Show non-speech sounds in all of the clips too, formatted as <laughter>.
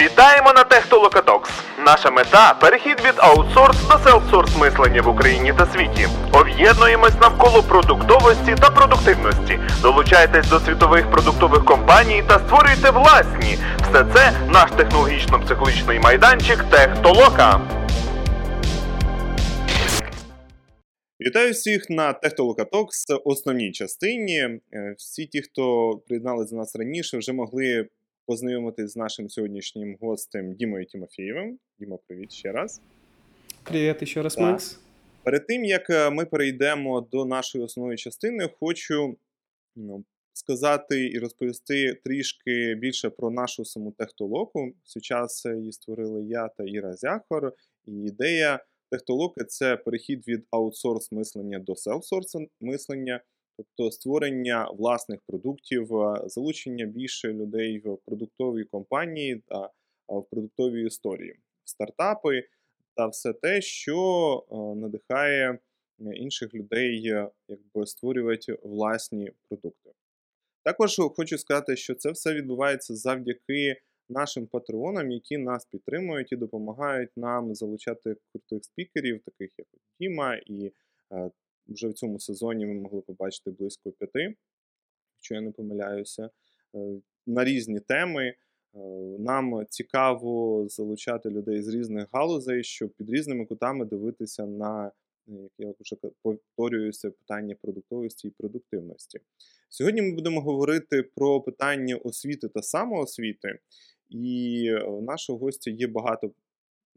Вітаємо на Технолокатокс. Наша мета перехід від аутсорс до селфсорс мислення в Україні та світі. Об'єднуємось навколо продуктовості та продуктивності. Долучайтесь до світових продуктових компаній та створюйте власні. Все це наш технологічно-психологічний майданчик Техтолока. Вітаю всіх на Технолока Talks основній частині. Е, Всі ті, хто приєдналися до нас раніше, вже могли познайомитись з нашим сьогоднішнім гостем Дімою Тимофієвим. Дімо, привіт ще раз. Привет еще раз, Да. Макс. Перед тим як е, ми перейдемо до нашої основної частини, хочу ну, сказати і розповісти трішки більше про нашу саму техтолоку. Сейчас її створили я та Іра Зяхор. І ідея техтолоки це перехід від аутсорс мислення до селфсорс мислення, тобто створення власних продуктів, е, залучення більше людей в продуктові компанії та е, в продуктові історії, стартапи та все те, що е, надихає інших людей якби створювати власні продукти. Також хочу сказати, що це все відбувається завдяки нашим патреонам, які нас підтримують і допомагають нам залучати крутих спікерів, таких як Діма, і е, вже в цьому сезоні ми могли побачити близько п'яти, якщо я не помиляюся, е, на різні теми. Е, Нам цікаво залучати людей з різних галузей, щоб під різними кутами дивитися на, як я вже повторююся, питання продуктовості і продуктивності. Сьогодні ми будемо говорити про питання освіти та самоосвіти. І е, нашого гостя є багато,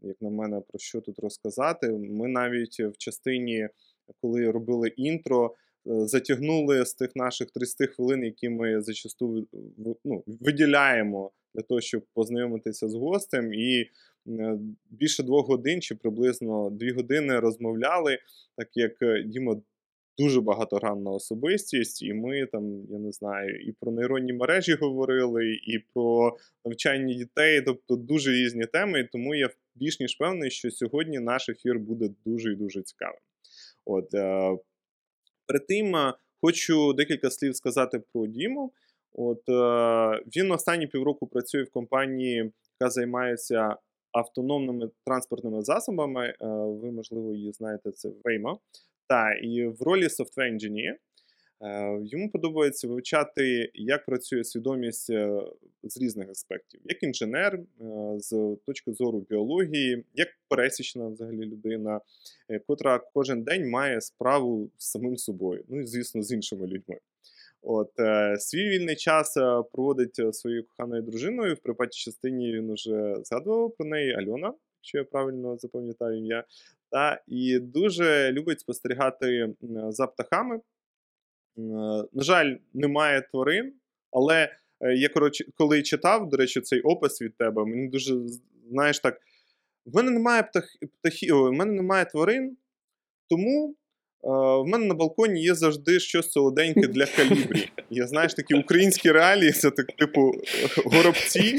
як на мене, про що тут розказати. Ми навіть в частині, коли робили інтро, е, затягнули з тих наших 30 хвилин, які ми зачасту ну, виділяємо для того, щоб познайомитися з гостем. І е, більше двох годин чи приблизно дві години розмовляли, так як Діма дуже багатогранна особистість, і ми там, я не знаю, і про нейронні мережі говорили, і про навчання дітей, тобто дуже різні теми. І тому я більш ніж певний, що сьогодні наш ефір буде дуже і дуже цікавим. От е, перед тим е, хочу декілька слів сказати про Діму. От е, він останні півроку працює в компанії, яка займається автономними транспортними засобами. Е, ви, можливо, її знаєте, це Waymo. Та і в ролі software engineer е, йому подобається вивчати, як працює свідомість е, з різних аспектів, як інженер, е, з точки зору біології, як пересічна взагалі людина, котра кожен день має справу з самим собою, ну і звісно, з іншими людьми. От свій вільний час проводить своєю коханою дружиною. В припатій частині він уже згадував про неї Альона, якщо я правильно запам'ятаю ім'я. Та і дуже любить спостерігати за птахами. Е, На жаль, немає тварин, але е, я коротше, коли читав, до речі, цей опис від тебе, мені дуже знаєш так. В мене немає птах, птахів, в мене немає тварин, тому е, в мене на балконі є завжди щось солоденьке для калібрі. Я знаєш такі українські реалії, це так, типу горобці,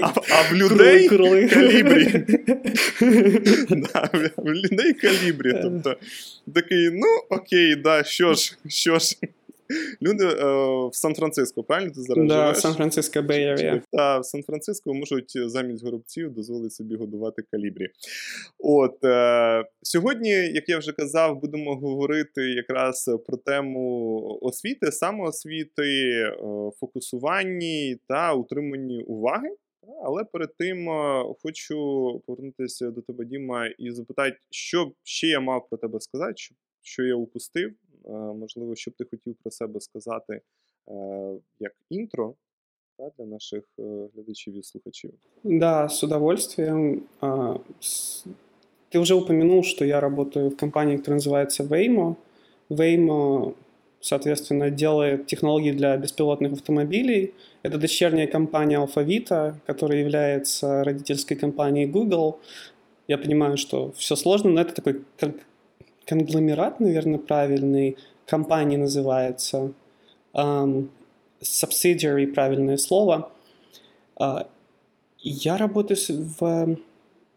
а, а в людей калібрі. <laughs> В людей калібрі. Тобто такий, ну окей, да, що ж, що ж. Люди е, в Сан-Франциско, правильно ти зараз Да, живеш? Сан-Франциско Bay Та в Сан-Франциско можуть замість горобців дозволити собі годувати калібрі. От е, сьогодні, як я вже казав, будемо говорити якраз про тему освіти, самоосвіти, е, фокусуванні та утриманні уваги. Та, Але перед тим е, хочу повернутися до тебе, Діма, і запитати, що ще я мав про тебе сказати, що, що я упустив. Е, Можливо, що б ти хотів про себе сказати е, як інтро для наших е, глядачів і слухачів. Да, с удовольствием. Ты уже упомянул, что я работаю в компании, которая называется Waymo. Waymo, соответственно, делает технологии для беспилотных автомобилей. Это дочерняя компания Alphavita, которая является родительской компанией Google. Я понимаю, что все сложно, но это такой кон- конгломерат, наверное, правильный. Компания называется. Ам, subsidiary, правильное слово. А, Я работаю в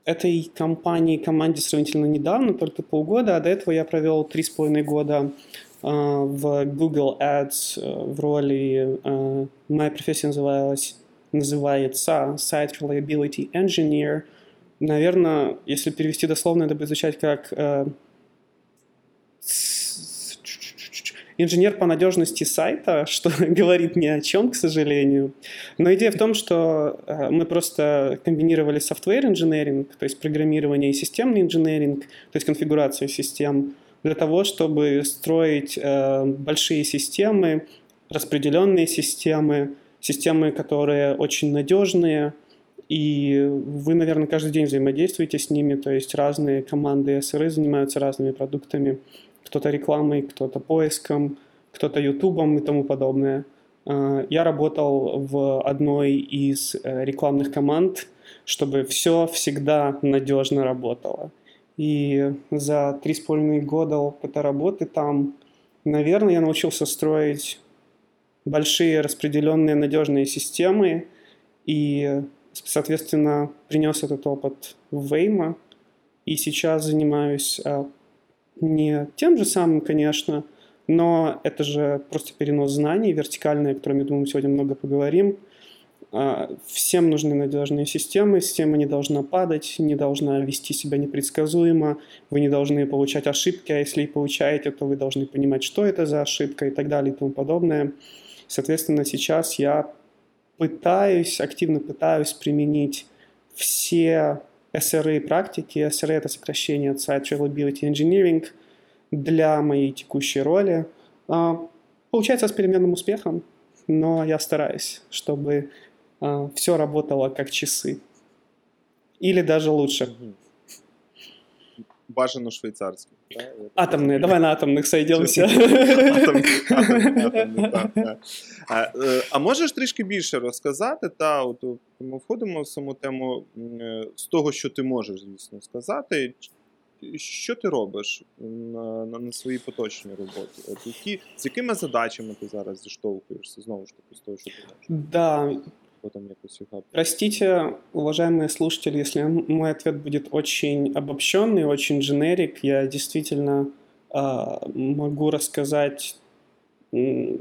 этой компании, команде сравнительно недавно, только полгода, а до этого я провел три с половиной года в Google Ads в роли, моя профессия называлась, называется Site Reliability Engineer. Наверное, если перевести дословно, это будет звучать как инженер по надежности сайта, <laughs> что говорит ни о чем, к сожалению. Но идея в том, что э, мы просто комбинировали software engineering, то есть программирование и системный инженеринг, то есть конфигурацию систем, для того, чтобы строить э, большие системы, распределенные системы, системы, которые очень надежные, и вы, наверное, каждый день взаимодействуете с ними, то есть разные команды SRE занимаются разными продуктами кто-то рекламой, кто-то поиском, кто-то ютубом и тому подобное. А, я работал в одной из э, рекламных команд, чтобы все всегда надежно работало. И за три с половиной года опыта работы там, наверное, я научился строить большие распределенные надежные системы и, соответственно, принес этот опыт в Вейма. И сейчас занимаюсь а, не тем же самым, конечно, но это же просто перенос знаний вертикальный, о котором, я думаю, сегодня много поговорим. А, всем нужны надежные системы, система не должна падать, не должна вести себя непредсказуемо, вы не должны получать ошибки, а если и получаете, то вы должны понимать, что это за ошибка и так далее и тому подобное. Соответственно, сейчас я пытаюсь, активно пытаюсь применить все SRE практики. SRE — это сокращение от Site Reliability Engineering для моей текущей роли. А, получается с переменным успехом, но я стараюсь, чтобы все работало как часы. Или даже лучше. Бажано швейцарський. Атомные, давай на атомних сойдемося. А можеш трішки більше розказати? Та, от Ми входимо в саму тему е, з того, що ти можеш, звісно, сказати. Що ти робиш на на, на своїй поточній роботі? От які, З якими задачами ти зараз зіштовхуєшся? Знову ж таки, з того, що ти можеш? Да. Простите, уважаемые слушатели, если мой ответ будет очень обобщенный, очень дженерик. Я действительно э, могу рассказать э,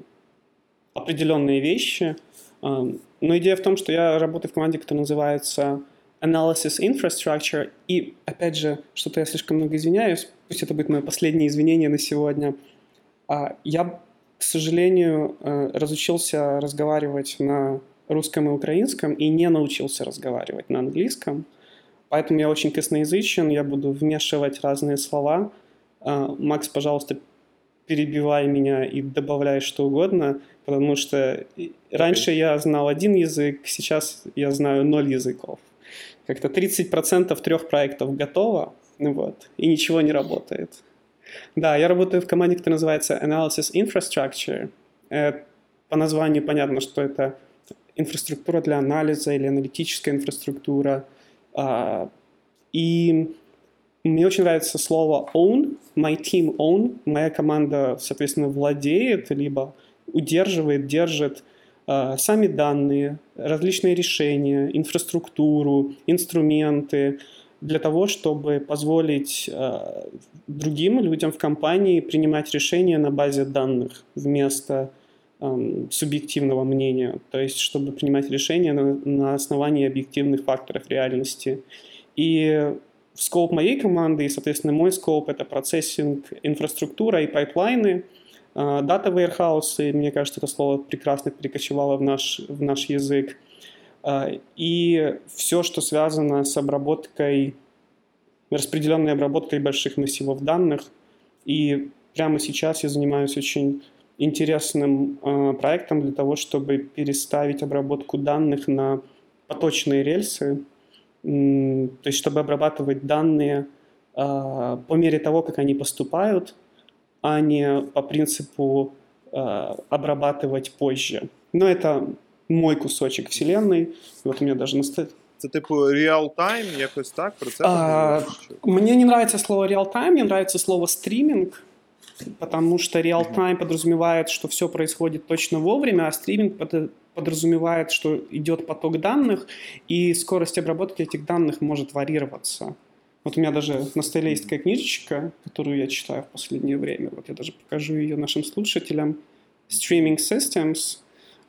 определенные вещи. Э, но идея в том, что я работаю в команде, которая называется Analysis Infrastructure. И, опять же, что-то я слишком много извиняюсь, пусть это будет мое последнее извинение на сегодня. Я, к сожалению, разучился разговаривать на русском и украинском и не научился разговаривать на английском. Поэтому я очень косноязычен, я буду вмешивать разные слова. А, Макс, пожалуйста, перебивай меня и добавляй что угодно, потому что раньше я знал один язык, сейчас я знаю ноль языков. Как-то 30% трех проектов готово, вот, и ничего не работает. Да, я работаю в команде, которая называется Analysis Infrastructure. Э, по названию понятно, что это инфраструктура для анализа или аналитическая инфраструктура. А, и мне очень нравится слово own, my team own, моя команда, соответственно, владеет, либо удерживает, держит а, сами данные, различные решения, инфраструктуру, инструменты, для того, чтобы позволить э, другим людям в компании принимать решения на базе данных вместо субъективного мнения, то есть чтобы принимать решения на, на основании объективных факторов реальности. И scope моей команды и, соответственно, мой scope — это процессинг, инфраструктура и pipeline ы, data warehouse, мне кажется, это слово прекрасно перекочевало в наш, в наш язык, э, и все, что связано с обработкой, распределенной обработкой больших массивов данных. И прямо сейчас я занимаюсь очень интересным э, проектом для того, чтобы переставить обработку данных на поточные рельсы, э, то есть чтобы обрабатывать данные э, по мере того, как они поступают, а не по принципу э, обрабатывать позже. Но это мой кусочек вселенной. Вот у меня даже на Це типу real-time, якось так? Про це а, Мне не нравится слово real-time, мне нравится слово стриминг потому что реал-тайм подразумевает, что все происходит точно вовремя, а стриминг под, подразумевает, что идет поток данных, и скорость обработки этих данных может варьироваться. Вот у меня даже на столе есть такая книжечка, которую я читаю в последнее время. Вот я даже покажу ее нашим слушателям. Streaming Systems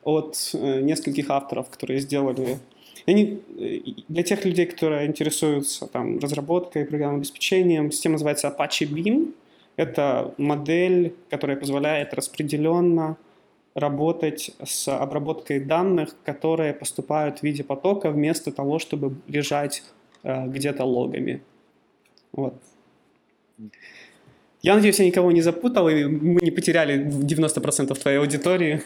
от э, нескольких авторов, которые сделали они, э, для тех людей, которые интересуются там, разработкой, программным обеспечением, система называется Apache Beam. Это модель, которая позволяет распределенно работать с обработкой данных, которые поступают в виде потока, вместо того, чтобы лежать э, где-то логами. Вот. Я надеюсь, я никого не запутал, и мы не потеряли 90% твоей аудитории.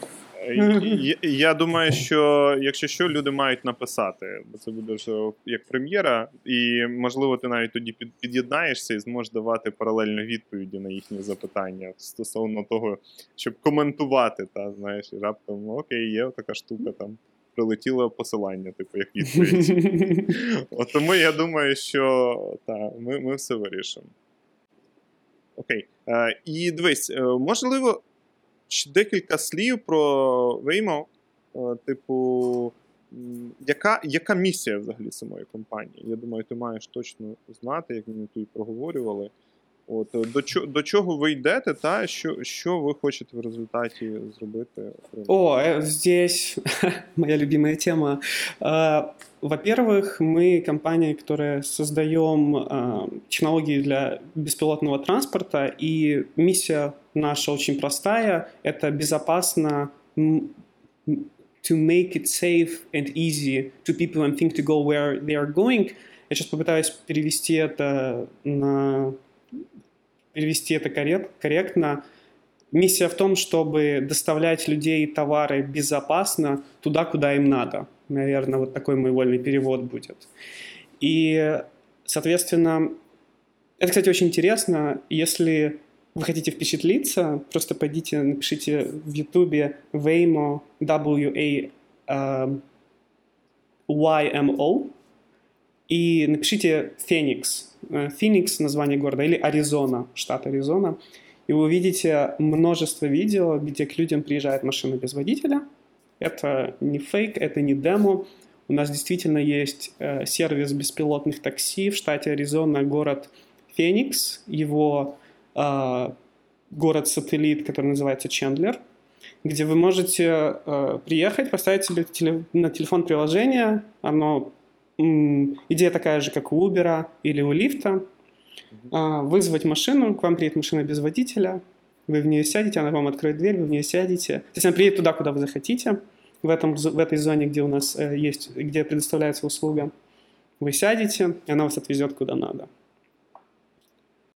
Я, я думаю, що якщо що, люди мають написати, бо це буде вже як прем'єра, і можливо, ти навіть тоді під'єднаєшся і зможеш давати паралельно відповіді на їхні запитання стосовно того, щоб коментувати, та знаєш, і раптом окей, є така штука там. Прилетіло посилання, типу, як відповідь. <laughs> От Тому я думаю, що та, ми ми все вирішимо. Окей. Е, І дивись, е, можливо, декілька слів про Waymo. Е, типу, яка яка місія взагалі самої компанії? Я думаю, ти маєш точно знати, як мені тут проговорювали. От, До чого, до чого ви йдете, та що що ви хочете в результаті зробити? О, э, здесь <laughs> моя любимая тема. Во-первых, мы компания, которая создаем технологии для беспилотного транспорта, и миссия наша очень простая. Это безопасно to make it safe and easy to people and think to go where they are going. Я сейчас попытаюсь перевести это на перевести это корректно. Миссия в том, чтобы доставлять людей и товары безопасно туда, куда им надо. Наверное, вот такой мой вольный перевод будет. И, соответственно, это, кстати, очень интересно. Если вы хотите впечатлиться, просто пойдите, напишите в Ютубе Waymo, W-A-Y-M-O, и напишите Феникс, Феникс, название города, или Аризона, штат Аризона, и вы увидите множество видео, где к людям приезжает машина без водителя. Это не фейк, это не демо. У нас действительно есть э, сервис беспилотных такси в штате Аризона, город Феникс, его э, город-сателлит, который называется Чендлер, где вы можете э, приехать, поставить себе теле, на телефон приложение, оно идея такая же, как у Uber или у лифта. А, вызвать машину, к вам приедет машина без водителя, вы в нее сядете, она вам откроет дверь, вы в нее сядете. То есть она приедет туда, куда вы захотите, в, этом, в этой зоне, где у нас э, есть, где предоставляется услуга. Вы сядете, и она вас отвезет куда надо.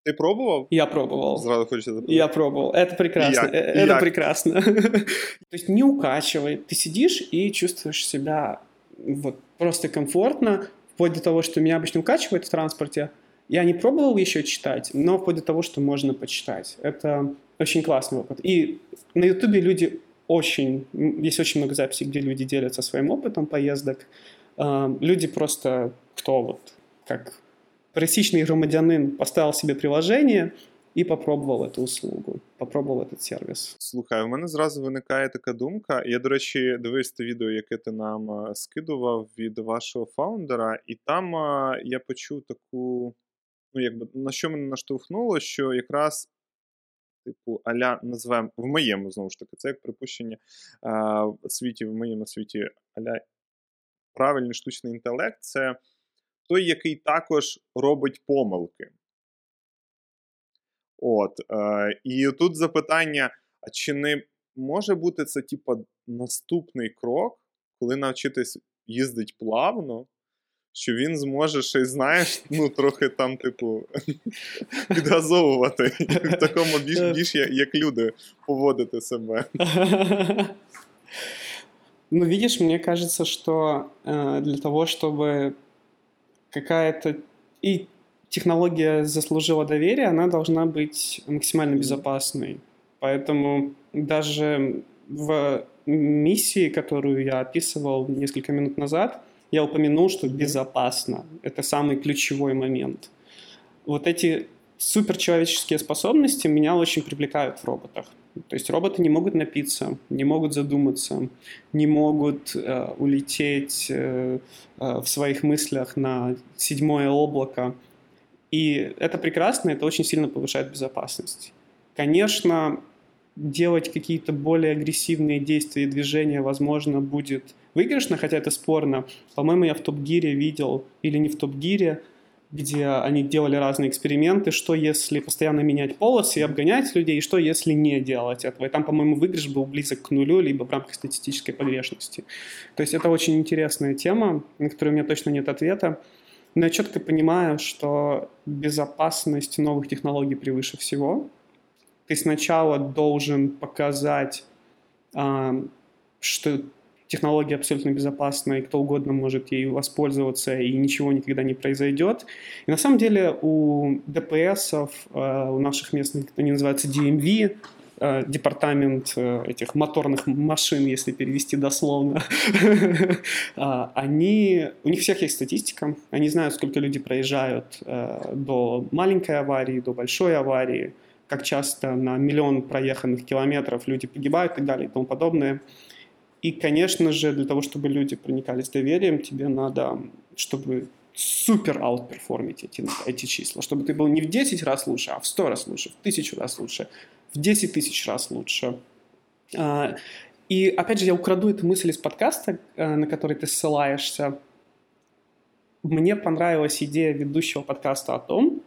Ты пробовал? Я пробовал. Сразу хочется Я пробовал. Это прекрасно. Як? Это Як? прекрасно. <laughs> То есть не укачивает. Ты сидишь и чувствуешь себя вот просто комфортно, вплоть до того, что меня обычно укачивает в транспорте. Я не пробовал еще читать, но вплоть до того, что можно почитать. Это очень классный опыт. И на Ютубе люди очень... Есть очень много записей, где люди делятся своим опытом поездок. Люди просто, кто вот, как пересічний громадянин поставил себе приложение – і попробував цю услугу, попробував цей сервіс. Слухай, у мене зразу виникає така думка. Я, до речі, дивився відео, яке ти нам е, скидував від вашого фаундера, і там е, я почув таку, ну якби на що мене наштовхнуло, що якраз. Типу, аля назвемо в моєму знову ж таки, це як припущення а, в світі, в моєму світі аля правильний штучний інтелект це той, який також робить помилки. От, е, І тут запитання: а чи не може бути це, типа, наступний крок, коли навчитись їздити плавно, що він зможе ще й знаєш, ну, трохи там, типу, <laughs> підгазовувати в такому більш, більш як люди поводити себе. Ну, видишь, мне кажется, что э, для того, чтобы какая-то и технология заслужила доверие, она должна быть максимально безопасной. Поэтому даже в миссии, которую я описывал несколько минут назад, я упомянул, что безопасно. Это самый ключевой момент. Вот эти суперчеловеческие способности меня очень привлекают в роботах. То есть роботы не могут напиться, не могут задуматься, не могут э, улететь э, э, в своих мыслях на седьмое облако. И это прекрасно, это очень сильно повышает безопасность. Конечно, делать какие-то более агрессивные действия и движения, возможно, будет выигрышно, хотя это спорно. По-моему, я в Топ-Гире видел, или не в Топ-Гире, где они делали разные эксперименты, что если постоянно менять полосы и обгонять людей, и что если не делать этого. И там, по-моему, выигрыш был близок к нулю, либо в рамках статистической подвешенности. То есть это очень интересная тема, на которую у меня точно нет ответа. Но я четко понимаю, что безопасность новых технологий превыше всего. Ты сначала должен показать, что технология абсолютно безопасна, и кто угодно может ей воспользоваться, и ничего никогда не произойдет. И на самом деле у ДПСов, э, у наших местных, они называются DMV, департамент э, этих моторных машин, если перевести дословно, <laughs> а, они, у них всех есть статистика, они знают, сколько люди проезжают до маленькой аварии, до большой аварии, как часто на миллион проеханных километров люди погибают и так далее и тому подобное. И, конечно же, для того, чтобы люди проникались доверием, тебе надо, чтобы супер аутперформить эти, эти числа, чтобы ты был не в 10 раз лучше, а в 100 раз лучше, в 1000 раз лучше, в 10 тысяч раз лучше. А, и опять же, я украду эту мысль из подкаста, э, на который ты ссылаешься. Мне понравилась идея ведущего подкаста о том,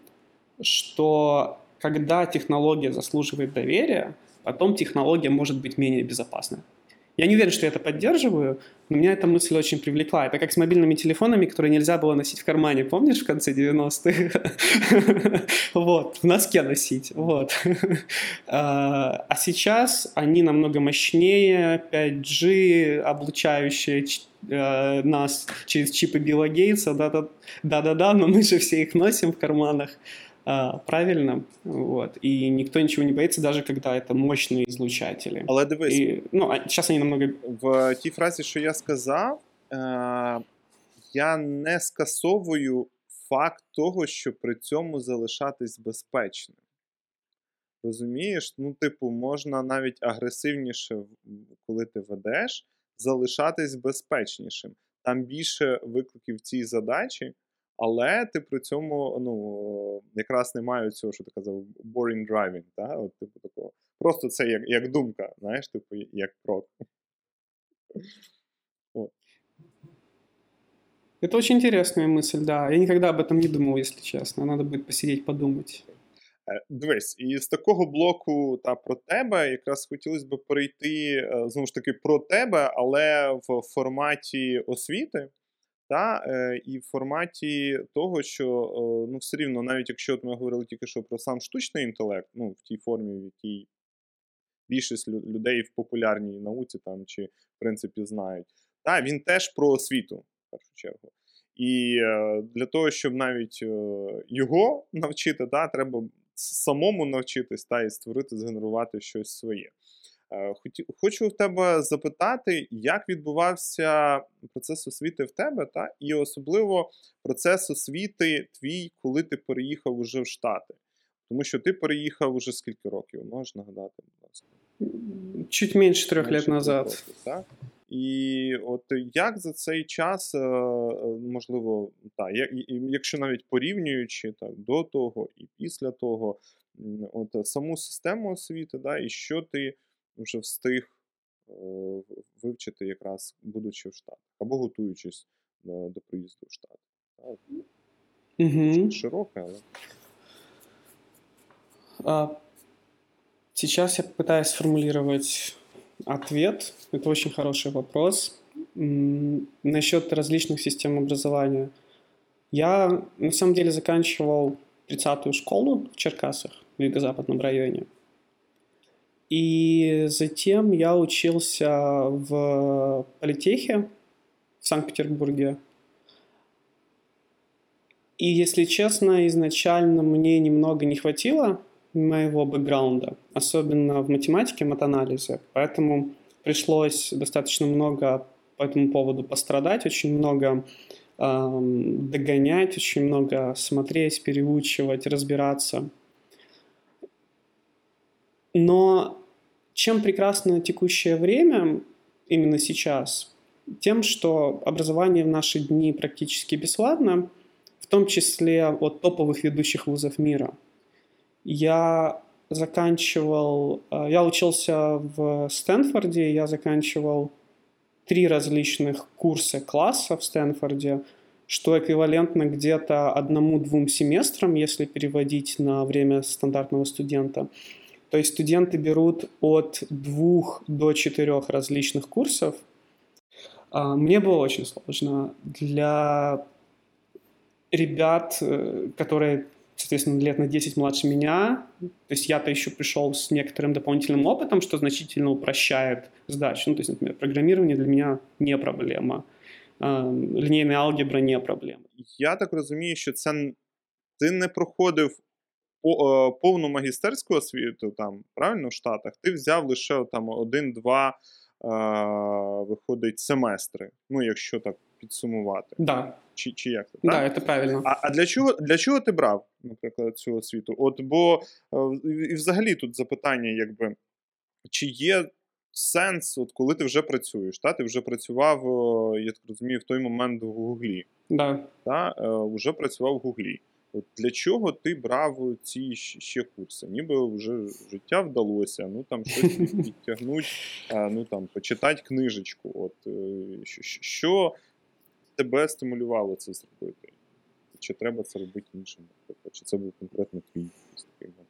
что когда технология заслуживает доверия, потом технология может быть менее безопасной. Я не уверен, что я это поддерживаю, но меня эта мысль очень привлекла. Это как с мобильными телефонами, которые нельзя было носить в кармане, помнишь, в конце 90-х? <laughs> Вот, в носке носить, вот. <laughs> А, а сейчас они намного мощнее, 5G, облучающие э, нас через чипы Билла Гейтса, да-да-да, но мы же все их носим в карманах. Правильно, вот, и никто ничего не боится, даже когда это мощные излучатели. Але дивись, і, ну, а зараз вони намного... в тій фразі, що я сказав, е- я не скасовую факт того, що при цьому залишатись безпечним. Розумієш? Ну, типу, можна навіть агресивніше, коли ти ведеш, залишатись безпечнішим. Там більше викликів цій задачі Але ти при цьому ну, якраз не мають цього, що ти казав, boring driving, та? От, типу такого. Просто це як як думка, знаєш, типу, як прок. Вот. Это очень интересная мысль, да. Я никогда об этом не думал, если честно. Надо будет посидеть, подумать. Е, дивись, і з такого блоку та про тебе якраз хотілося б перейти е, знову ж таки про тебе, але в форматі освіти. Та, е, І в форматі того, що е, ну, все рівно, навіть якщо от ми говорили тільки що про сам штучний інтелект, ну, в тій формі, в якій більшість людей в популярній науці там, чи, в принципі, знають, та, він теж про освіту, в першу чергу. І е, для того, щоб навіть е, його <laughs> навчити, та, треба самому навчитись та, і створити, згенерувати щось своє. Е, хочу в тебе запитати, як відбувався процес освіти в тебе, та? і особливо процес освіти твій, коли ти переїхав уже в Штати. Тому що ти переїхав уже скільки років, можеш нагадати, будь ласка? Чуть менше трьох років назад. так? І от як за цей час, е, можливо, так, якщо навіть порівнюючи так, до того і після того, от саму систему освіти, да, і що ти вже встиг е, вивчити, якраз будучи в Штатах, або готуючись до, приїзду в Штати. Угу. Широке, але. А, сейчас я пытаюсь сформулировать ответ. Это очень хороший вопрос. Насчет различных систем образования. Я на самом деле заканчивал 30-ю школу в Черкасах, в юго-западном районе. И затем я учился в политехе в Санкт-Петербурге. И, если честно, изначально мне немного не хватило моего бэкграунда, особенно в математике, матанализе. Поэтому пришлось достаточно много по этому поводу пострадать, очень много эм, догонять, очень много смотреть, переучивать, разбираться. Но чем прекрасно текущее время, именно сейчас, тем, что образование в наши дни практически бесплатно, в том числе от топовых ведущих вузов мира. Я заканчивал, э, я учился в Стэнфорде, я заканчивал три различных курса класса в Стэнфорде, что эквивалентно где-то одному-двум семестрам, если переводить на время стандартного студента. То есть студенты берут от двух до четырех различных курсов. А, мне было очень сложно. Для ребят, э, которые соответственно, лет на 10 младше меня. То есть я-то еще пришел с некоторым дополнительным опытом, что значительно упрощает сдачу. Ну, то есть, например, программирование для меня не проблема. Лінійна алгебра не проблема. Я так розумію, що це ти не проходив повну магістерську освіту там, правильно, в Штатах, ти взяв лише там один-два виходить семестри. Ну, якщо так підсумувати. Да. Чи чи як це? Да, це правильно. А а для чого для чого ти брав, наприклад, цю освіту? От бо е, і взагалі тут запитання, якби чи є сенс, от коли ти вже працюєш? Та? Ти вже працював, я так розумію, в той момент в Гуглі. Да. Та? Вже працював в Гуглі. От Для чого ти брав ці ще курси? Ніби вже життя вдалося, ну там щось <laughs> підтягнуть, ну там почитати книжечку. От е, Що тебе стимулювало це зробити? Чи треба це робити іншим? Чи це був конкретно твій такий момент?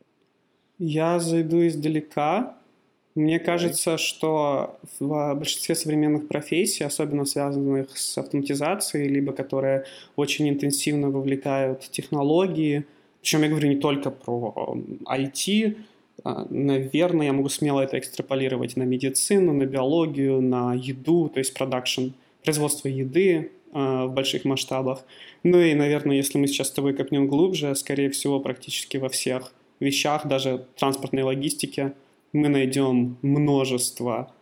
Я зайду издалека. Мне кажется, что в большинстве современных профессий, особенно связанных с автоматизацией, либо которые очень интенсивно вовлекают технологии, причем я говорю не только про IT, а, наверное, я могу смело это экстраполировать на медицину, на биологию, на еду, то есть продакшн, производство еды, а, в больших масштабах. Ну и, наверное, если мы сейчас с тобой копнем глубже, скорее всего, практически во всех вещах, даже транспортной логистике, мы найдем множество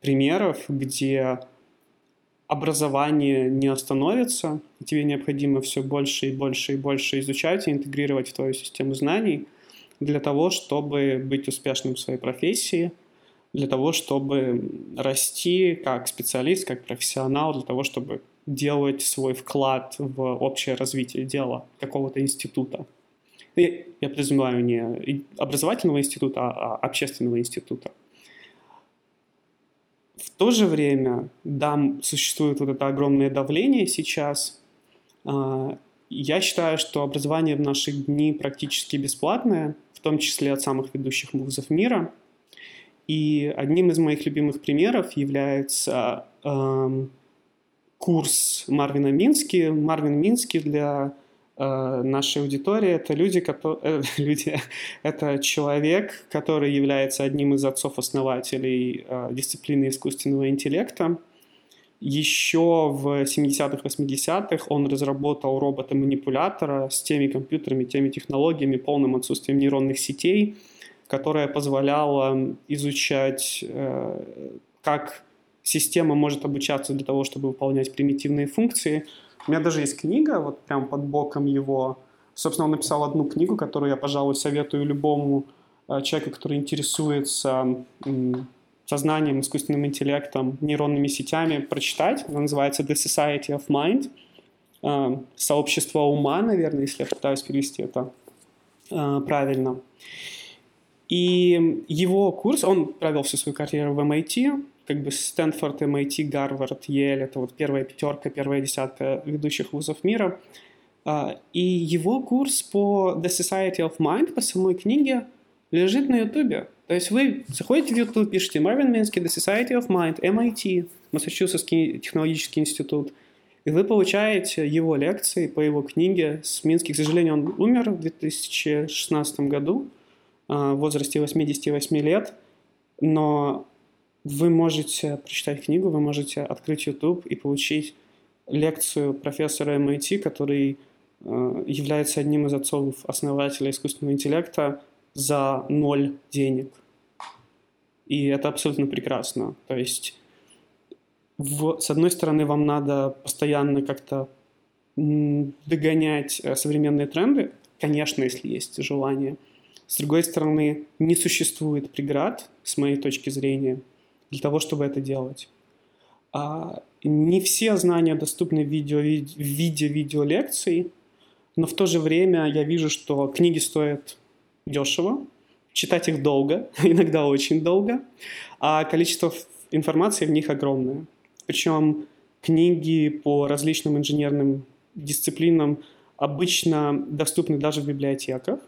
примеров, где образование не остановится, и тебе необходимо все больше и больше и больше изучать и интегрировать в твою систему знаний для того, чтобы быть успешным в своей профессии, для того, чтобы расти как специалист, как профессионал, для того, чтобы делать свой вклад в общее развитие дела какого-то института. Я, я подразумеваю не образовательного института, а, а общественного института. В то же время, да, существует вот это огромное давление сейчас. А, я считаю, что образование в наши дни практически бесплатное, в том числе от самых ведущих вузов мира. И одним из моих любимых примеров является курс Марвина Мински. Марвин Мински для нашей аудитории это люди, которые, э, <laughs> люди, это человек, который является одним из отцов-основателей э, дисциплины искусственного интеллекта. Еще в 70-х, 80-х он разработал робота-манипулятора с теми компьютерами, теми технологиями, полным отсутствием нейронных сетей, которая позволяла изучать, э, как система может обучаться для того, чтобы выполнять примитивные функции. У меня даже есть книга, вот прям под боком его. Собственно, он написал одну книгу, которую я, пожалуй, советую любому э, человеку, который интересуется сознанием, искусственным интеллектом, нейронными сетями, прочитать. Она называется The Society of Mind. Э, Сообщество ума, наверное, если я пытаюсь перевести это э, правильно. И его курс, он провел всю свою карьеру в MIT, как бы Стэнфорд, MIT, Гарвард, Йель, это вот первая пятерка, первая десятка ведущих вузов мира. А, и его курс по The Society of Mind, по самой книге, лежит на Ютубе. То есть вы заходите в YouTube, пишите Марвин Минский, The Society of Mind, MIT, Массачусетский технологический институт, и вы получаете его лекции по его книге с Мински. К сожалению, он умер в 2016 году а, в возрасте 88 лет, но вы можете прочитать книгу, вы можете открыть YouTube и получить лекцию профессора MIT, который э, является одним из отцов-основателей искусственного интеллекта за ноль денег. И это абсолютно прекрасно. То есть, в, с одной стороны, вам надо постоянно как-то догонять э, современные тренды, конечно, если есть желание. С другой стороны, не существует преград, с моей точки зрения, для того, чтобы это делать. А, не все знания доступны в, видео, в виде видеолекций, но в то же время я вижу, что книги стоят дешево, читать их долго, <laughs> иногда очень долго, а количество информации в них огромное. Причем книги по различным инженерным дисциплинам обычно доступны даже в библиотеках.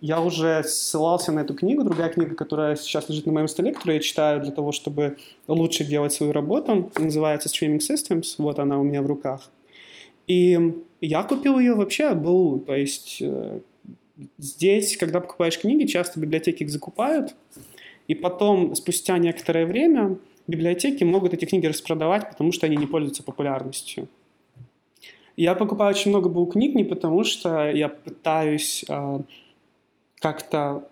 Я уже ссылался на эту книгу, другая книга, которая сейчас лежит на моем столе, которую я читаю для того, чтобы лучше делать свою работу, называется Streaming Systems, вот она у меня в руках. И я купил ее вообще был, то есть э, здесь, когда покупаешь книги, часто библиотеки их закупают, и потом, спустя некоторое время, библиотеки могут эти книги распродавать, потому что они не пользуются популярностью. Я покупаю очень много был книг не потому, что я пытаюсь э, как-то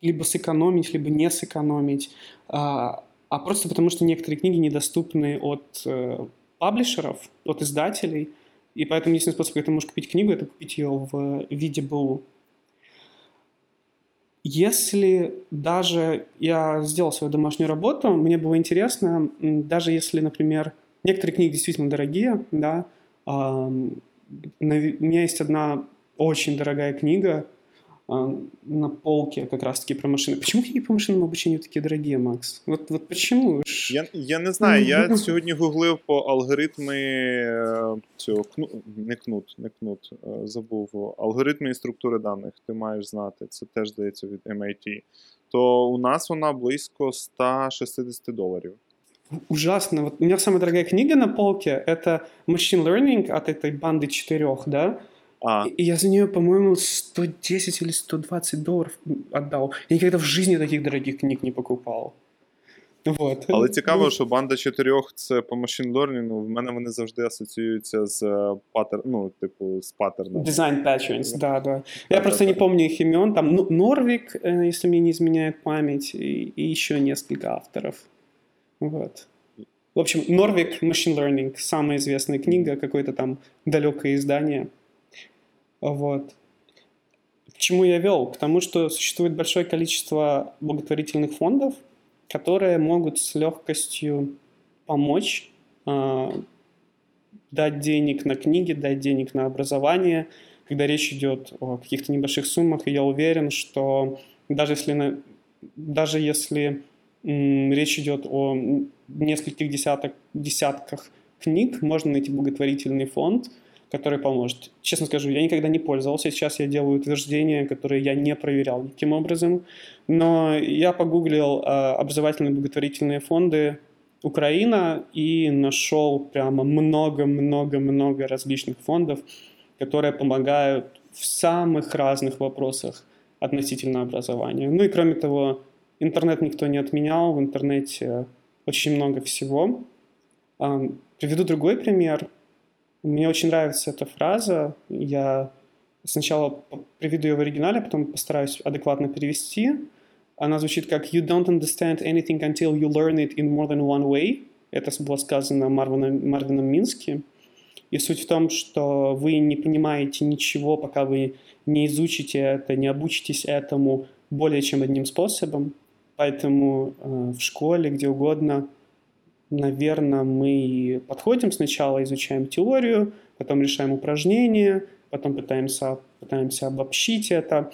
либо сэкономить, либо не сэкономить, э, а просто потому, что некоторые книги недоступны от э, паблишеров, от издателей, и поэтому единственный способ, как ты можешь купить книгу, это купить ее в виде БУ. Если даже я сделал свою домашнюю работу, мне было интересно, даже если, например, некоторые книги действительно дорогие, да, у меня есть одна очень дорогая книга на полке как раз-таки про машины. Почему книги по машинному обучению такие дорогие, Макс? Вот, вот почему? Я я не знаю. Я сьогодні гуглив по алгоритми е, цього кну, не кнут, не кнут, е, забув. Алгоритми і структури даних. Ти маєш знати. Це теж здається від MIT. То у нас вона близько 160 доларів. Ужасно. Вот у меня самая дорогая книга на полке — это Machine Learning от этой банды четырех, да? А. И я за нее, по-моему, 110 или 120 долларов отдал. Я никогда в жизни таких дорогих книг не покупал. Вот. Але цікаво, що банда чотирьох це по машин лернінгу. В мене вони завжди асоціюються з патер, ну, типу, з паттерном. Design patterns, да, да. Я да, просто да, не помню их имен. Там ну, Норвик, если мне не изменяет память, и, и еще несколько авторов. Вот. В общем, Норвик Machine Learning, самая известная книга, какое-то там далекое издание. Вот. К чему я вел? К тому, что существует большое количество благотворительных фондов, которые могут с легкостью помочь э, дать денег на книги, дать денег на образование, когда речь идет о каких-то небольших суммах, и я уверен, что даже если, на, даже если речь идет о нескольких десяток, десятках книг, можно найти благотворительный фонд, который поможет. Честно скажу, я никогда не пользовался. Сейчас я делаю утверждения, которые я не проверял никаким образом. Но я погуглил э, образовательные благотворительные фонды Украина и нашел прямо много-много-много различных фондов, которые помогают в самых разных вопросах относительно образования. Ну и кроме того, Интернет никто не отменял, в интернете очень много всего. Приведу другой пример. Мне очень нравится эта фраза. Я сначала приведу ее в оригинале, а потом постараюсь адекватно перевести. Она звучит как «You don't understand anything until you learn it in more than one way». Это было сказано Марвином, Марвином Мински. И суть в том, что вы не понимаете ничего, пока вы не изучите это, не обучитесь этому более чем одним способом. Поэтому э, в школе, где угодно, наверное, мы подходим сначала, изучаем теорию, потом решаем упражнения, потом пытаемся, пытаемся обобщить это.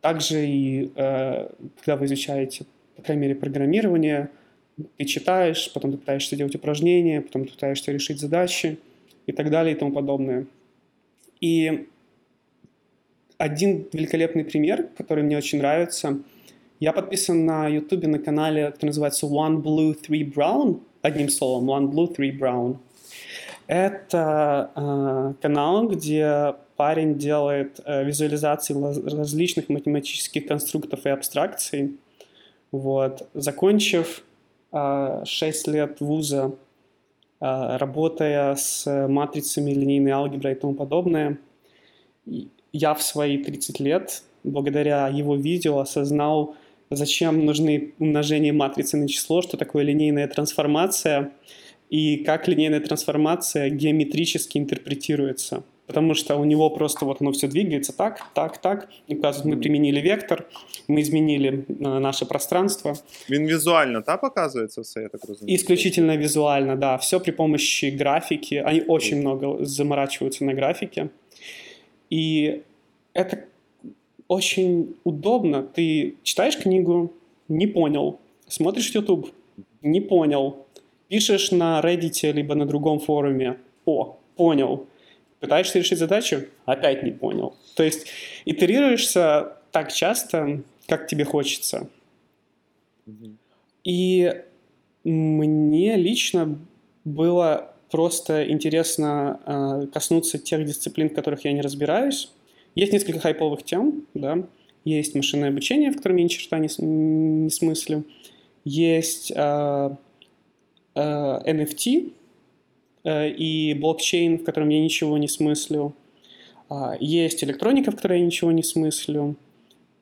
Также и э, когда вы изучаете, по крайней мере, программирование, ты читаешь, потом ты пытаешься делать упражнения, потом ты пытаешься решить задачи и так далее и тому подобное. И один великолепный пример, который мне очень нравится – я подписан на YouTube на канале, который называется One Blue Three Brown, одним словом, One Blue Three Brown. Это э, канал, где парень делает э, визуализации различных математических конструктов и абстракций. Вот. Закончив э, 6 лет вуза, э, работая с матрицами линейной алгебры и тому подобное, я в свои 30 лет, благодаря его видео, осознал, зачем нужны умножение матрицы на число, что такое линейная трансформация и как линейная трансформация геометрически интерпретируется. потому что у него просто вот оно все двигается так, так, так. И показывает, мы применили вектор, мы изменили э, наше пространство. Він візуально та показується все, я так розумію. Исключительно визуально, да. Все при помощи графики. Они очень много заморачиваются на графике. И это очень удобно. Ты читаешь книгу, не понял. Смотришь YouTube, не понял. Пишешь на Reddit либо на другом форуме, о, понял. Пытаешься решить задачу, опять не понял. То есть итерируешься так часто, как тебе хочется. И мне лично было просто интересно э, коснуться тех дисциплин, в которых я не разбираюсь. Есть несколько хайповых тем, да. Есть машинное обучение, в котором я ни черта не, не смыслю. Есть э, э, NFT э, и блокчейн, в котором я ничего не смыслю. А, Есть электроника, в которой я ничего не смыслю.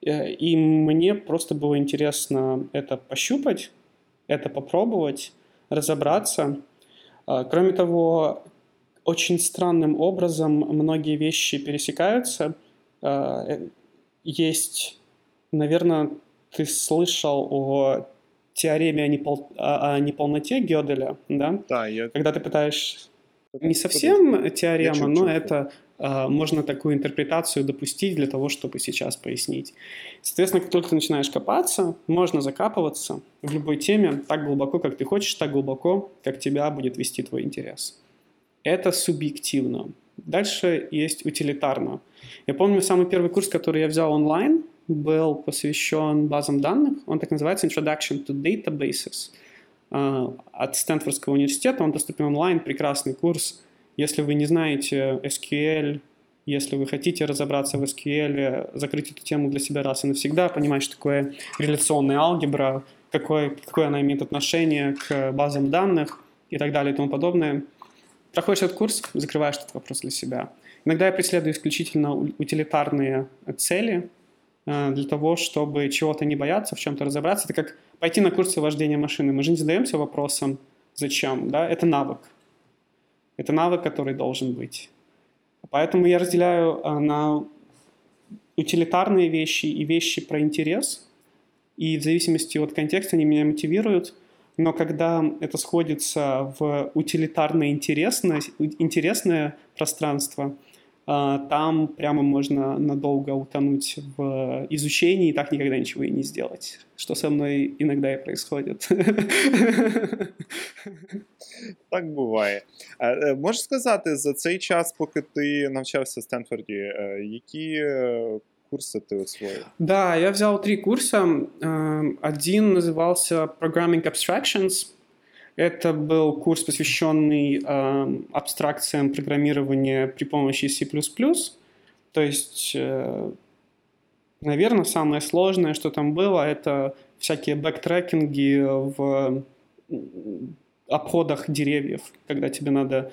Э, И мне просто было интересно это пощупать, это попробовать, разобраться. А, Кроме того, очень странным образом многие вещи пересекаются. А, э, Есть, наверное, ты слышал о теореме о, непол- о- неполноте Гёделя, да? Та, я... Когда ты пытаешься... Не совсем теорема, но да. это а, можно такую интерпретацию допустить для того, чтобы сейчас пояснить. Соответственно, как только ты начинаешь копаться, можно закапываться в любой теме так глубоко, как ты хочешь, так глубоко, как тебя будет вести твой интерес. Это субъективно. Дальше есть утилитарно. Я помню, самый первый курс, который я взял онлайн, был посвящен базам данных. Он так называется Introduction to Databases а, от Стэнфордского университета. Он доступен онлайн, прекрасный курс. Если вы не знаете SQL, если вы хотите разобраться в SQL, закрыть эту тему для себя раз и навсегда, понимать, что такое реляционная алгебра, какое, какое она имеет отношение к базам данных и так далее и тому подобное. Проходишь этот курс, закрываешь этот вопрос для себя. Иногда я преследую исключительно утилитарные цели э, для того, чтобы чего-то не бояться, в чем-то разобраться. Это как пойти на курсы вождения машины. Мы же не задаемся вопросом, зачем, да? Это навык. Это навык, который должен быть. Поэтому я разделяю э, на утилитарные вещи и вещи про интерес. И в зависимости от контекста они меня мотивируют Но когда это сходится в утилитарное интересное, интересное пространство, а, там прямо можно надолго утонуть в изучении и так никогда ничего и не сделать. Что со мной иногда и происходит. Так буває. А, е, Можеш сказати, за цей час, поки ти навчався в Стенфорді, е, які е, курси ти освоїв? Да, я взял три курса. Эм, Один назывался Programming Abstractions. Это был курс, посвященный эм, абстракциям программирования при помощи C++. То есть, наверное, самое сложное, что там было, это всякие backtracking и в обходах деревьев, когда тебе надо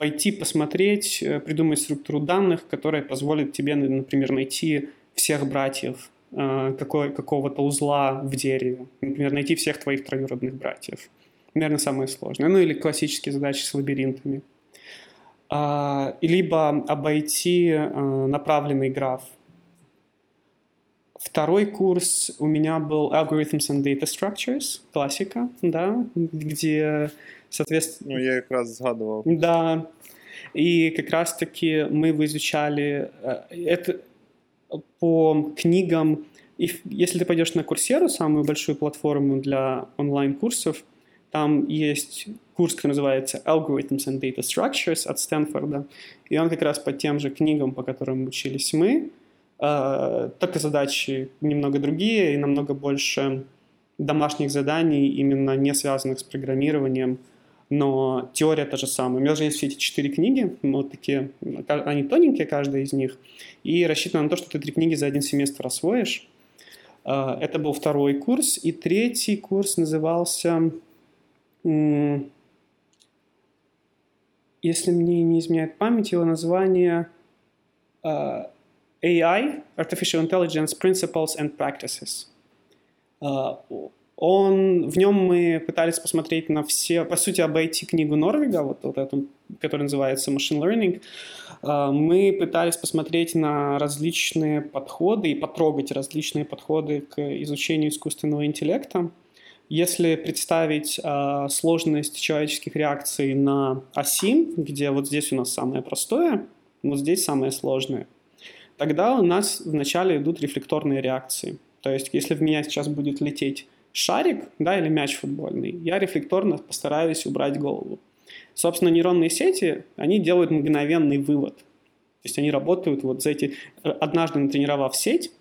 пойти посмотреть, э, придумать структуру данных, которая позволит тебе, на- например, найти всех братьев э, какой, какого-то узла в дереве. Например, найти всех твоих троюродных братьев. Наверное, самое сложное. Ну или классические задачи с лабиринтами. А, либо обойти э, направленный граф. Второй курс у меня был Algorithms and Data Structures, классика, да, где, соответственно, Ну, я якраз згадував. да. И как раз-таки мы его изучали э, это по книгам. И если ты пойдешь на Курсеру, самую большую платформу для онлайн-курсов, там есть курс, который называется Algorithms and Data Structures от Стэнфорда. И он как раз по тем же книгам, по которым учились мы, э, только задачи немного другие и намного больше домашних заданий, именно не связанных с программированием, но теория та же самая. У меня даже есть все эти четыре книги, вот такие, они тоненькие, каждая из них, и рассчитано на то, что ты три книги за один семестр освоишь. А, Это был второй курс, и третий курс назывался, если мне не изменяет память, его название а, AI, Artificial Intelligence Principles and Practices. А, Он, в нем мы пытались посмотреть на все, по сути, обойти книгу Норвига, вот, вот эту, которая называется Machine Learning. А, мы пытались посмотреть на различные подходы и потрогать различные подходы к изучению искусственного интеллекта. Если представить э, сложность человеческих реакций на оси, где вот здесь у нас самое простое, вот здесь самое сложное, тогда у нас вначале идут рефлекторные реакции. То есть, если в меня сейчас будет лететь шарик, да, или мяч футбольный, я рефлекторно постараюсь убрать голову. Собственно, нейронные сети, они делают мгновенный вывод. То есть они работают вот за эти... Однажды натренировав сеть,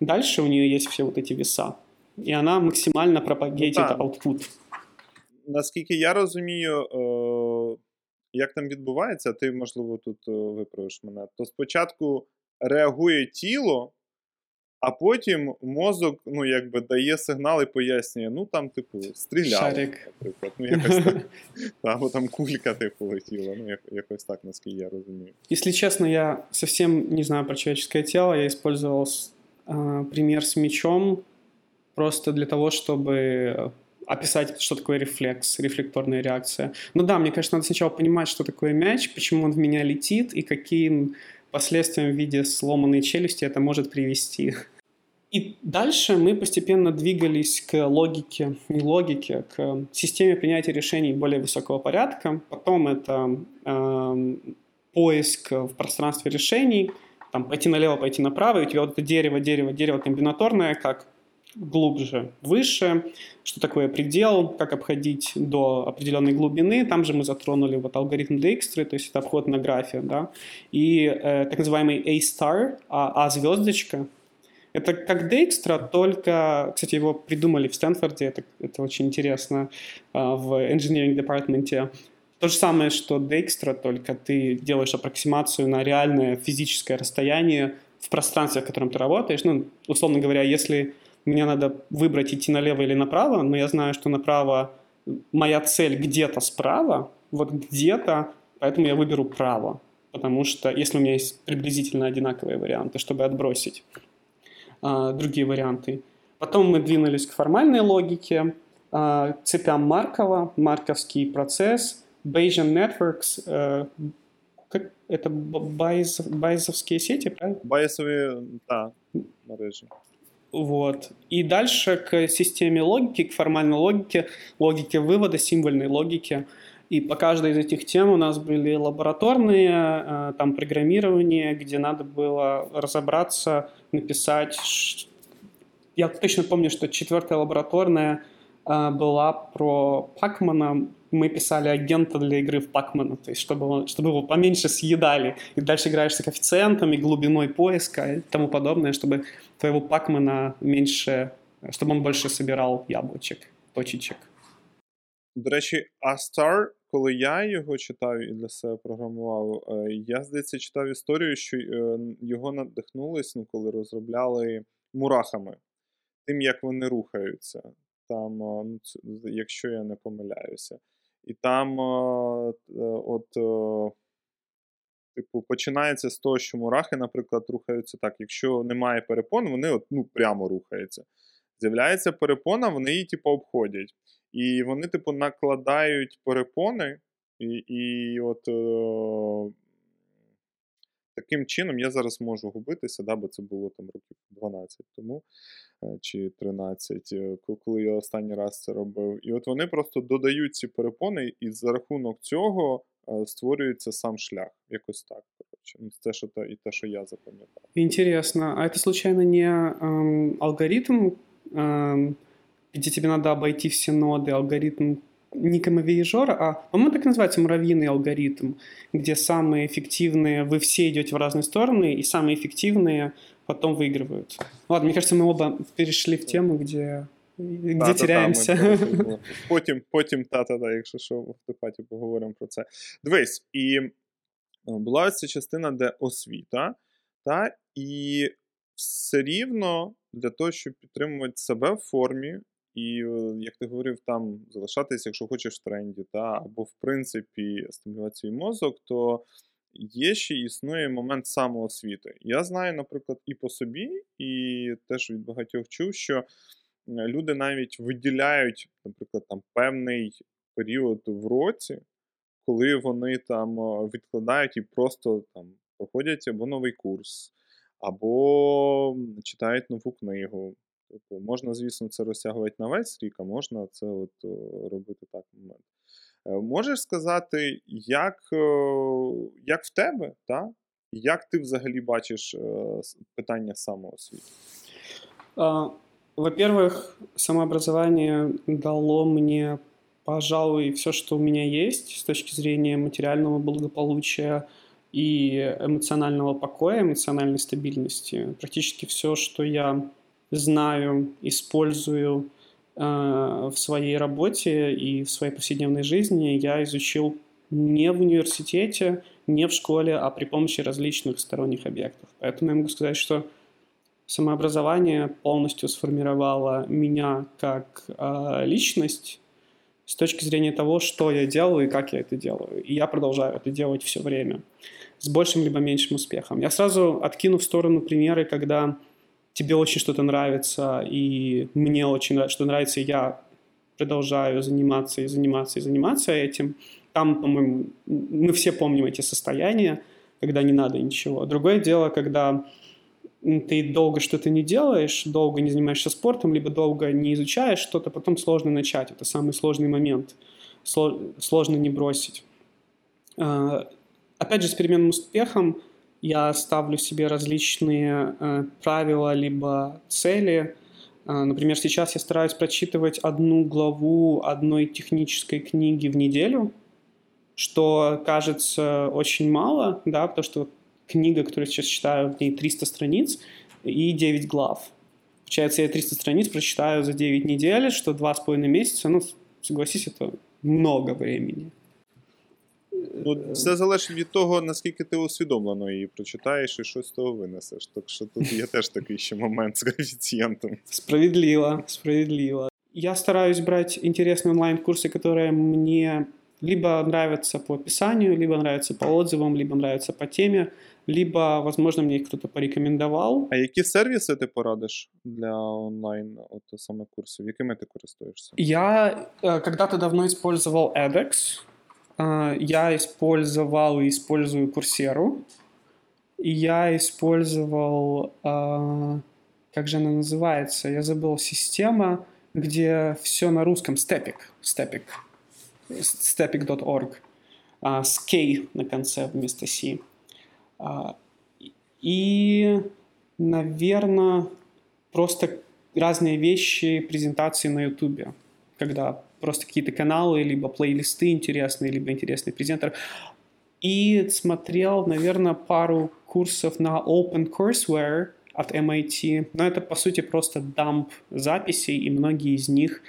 дальше у нее есть все вот эти веса. І вона максимально пропагейтить ну, output. Наскільки я розумію, е, як там відбувається, ти, можливо, тут е, виправиш мене, то спочатку реагує тіло, а потім мозок ну, якби дає сигнал і пояснює, ну там, типу, стріляв, Шарик. наприклад. Ну, якось так. <laughs> Або там кулька, типу, летіла. Ну, якось так, наскільки я розумію. Если честно, я совсем не знаю про человеческое тело. Я использовал э, пример с мечом просто для того, чтобы описать, что такое рефлекс, рефлекторная реакция. Ну да, мне кажется, надо сначала понимать, что такое мяч, почему он в меня летит и каким последствиям в виде сломанной челюсти это может привести. И дальше мы постепенно двигались к логике, не логике, к системе принятия решений более высокого порядка. Потом это э, поиск в пространстве решений, там пойти налево, пойти направо, и у тебя вот это дерево, дерево, дерево комбинаторное, как глубже, выше, что такое предел, как обходить до определенной глубины. Там же мы затронули вот алгоритм Dijkstra, то есть это обход на графе, да, и э, так называемый A-star, а, а звездочка. Это как Dijkstra, только, кстати, его придумали в Стэнфорде, это, это очень интересно, э, в engineering департаменте. То же самое, что Dijkstra, только ты делаешь аппроксимацию на реальное физическое расстояние в пространстве, в котором ты работаешь. Ну, условно говоря, если мне надо выбрать идти налево или направо, но я знаю, что направо моя цель где-то справа, вот где-то, поэтому я выберу право. Потому что если у меня есть приблизительно одинаковые варианты, чтобы отбросить а, другие варианты. Потом мы двинулись к формальной логике, а, цепям Маркова, марковский процесс, Bayesian Networks, а, как, это байз, байзовские сети, правильно? Байзовые, да, мережи. Вот. И дальше к системе логики, к формальной логике, логике вывода, символьной логике. И по каждой из этих тем у нас были лабораторные, э, там программирование, где надо было разобраться, написать. Я точно помню, что четвертая лабораторная была про Пакмана, мы писали агента для игры в Пакмана, то есть чтобы, он, чтобы его поменьше съедали. И дальше играешь с коэффициентами, глубиной поиска и тому подобное, чтобы твоего Пакмана меньше, чтобы он больше собирал яблочек, точечек. До речі, Star, коли я його читав і для себе програмував, я, здається, читав історію, що його надихнулись, ну, коли розробляли мурахами, тим, як вони рухаються. Там, ну, якщо я не помиляюся. І там е, от, е, типу, починається з того, що мурахи, наприклад, рухаються так. Якщо немає перепон, вони от, ну, прямо рухаються. З'являється перепона, вони її типу, обходять. І вони, типу, накладають перепони, і і от е, таким чином я зараз можу губитися, да, бо це було там років 12 тому. Е, чи 13, е, коли я останній раз це робив. І от вони просто додають ці перепони, і за рахунок цього е, створюється сам шлях. Якось так. Коротше. Ну, це що і те, що я запам'ятав. Интересно. А это случайно не эм, алгоритм, эм, где тебе надо обойти все ноды, алгоритм не Виежора, а, по-моему, так и называется муравьиный алгоритм, где самые эффективные, вы все идете в разные стороны, и самые эффективные потом выигрывают. Ладно, мне кажется, мы оба перешли в тему, где где та, теряємося. Та, та, потім, потім, та-та-та, якщо що, в топаті поговоримо про це. Дивись, і була ця частина, де освіта, та, і все рівно для того, щоб підтримувати себе в формі, і, е, як ти говорив, там залишатись, якщо хочеш в тренді, та, або, в принципі, стимулювати мозок, то є ще існує момент самоосвіти. Я знаю, наприклад, і по собі, і теж від багатьох чув, що люди навіть виділяють, наприклад, там певний період в році, коли вони там е, відкладають і просто там проходять або новий курс, або читають нову книгу. Тобто можна, звісно, це розтягувати на весь рік, а можна це от е, робити так момент. Е, можеш сказати, як як в тебе, та? як ти взагалі бачиш питання самоосвіти? Во-первых, самообразование дало мне, пожалуй, все, что у меня есть с точки зрения материального благополучия и эмоционального покоя, эмоциональной стабильности. Практически все, что я знаю, использую э, в своей работе и в своей повседневной жизни, я изучил не в университете, не в школе, а при помощи различных сторонних объектов. Поэтому я могу сказать, что самообразование полностью сформировало меня как э, личность с точки зрения того, что я делаю и как я это делаю. И я продолжаю это делать все время с большим либо меньшим успехом. Я сразу откину в сторону примеры, когда тебе очень что-то нравится, и мне очень что нравится, и я продолжаю заниматься и заниматься и заниматься этим. Там, по-моему, мы все помним эти состояния, когда не надо ничего. Другое дело, когда ты долго что-то не делаешь, долго не занимаешься спортом, либо долго не изучаешь что-то, потом сложно начать. Это самый сложный момент. Сложно не бросить. А, опять же, с переменным успехом я ставлю себе различные э, правила либо цели. А, например, сейчас я стараюсь прочитывать одну главу одной технической книги в неделю, что кажется очень мало, да, потому что книга, которую сейчас читаю, в ней 300 страниц и 9 глав. Получается, я 300 страниц прочитаю за 9 недель, что 2,5 месяца, ну, согласись, это много времени. Ну, Все залежить від того, наскільки ти усвідомлено її прочитаєш і щось з того винесеш. Так що тут є теж такий ще момент з коэффициентом. Справедливо, справедливо. Я стараюсь брать интересные онлайн-курсы, которые мне либо нравятся по описанию, либо нравятся по отзывам, либо нравятся по теме либо, возможно, мне их кто-то порекомендовал. А які сервіси ти порадиш для онлайн от саме курсів? Якими ти користуєшся? Я э, когда-то давно использовал edX. Э, я использовал и использую Курсеру. И я использовал, э, как же она называется? Я забыл система, где все на русском. Stepik. Stepik. Stepik.org. С K на конце вместо C. А, и, наверное, просто разные вещи, презентации на YouTube, когда просто какие-то каналы, либо плейлисты интересные, либо интересный презентер. И смотрел, наверное, пару курсов на OpenCourseWare от MIT, но это, по сути, просто дамп записей, и многие из них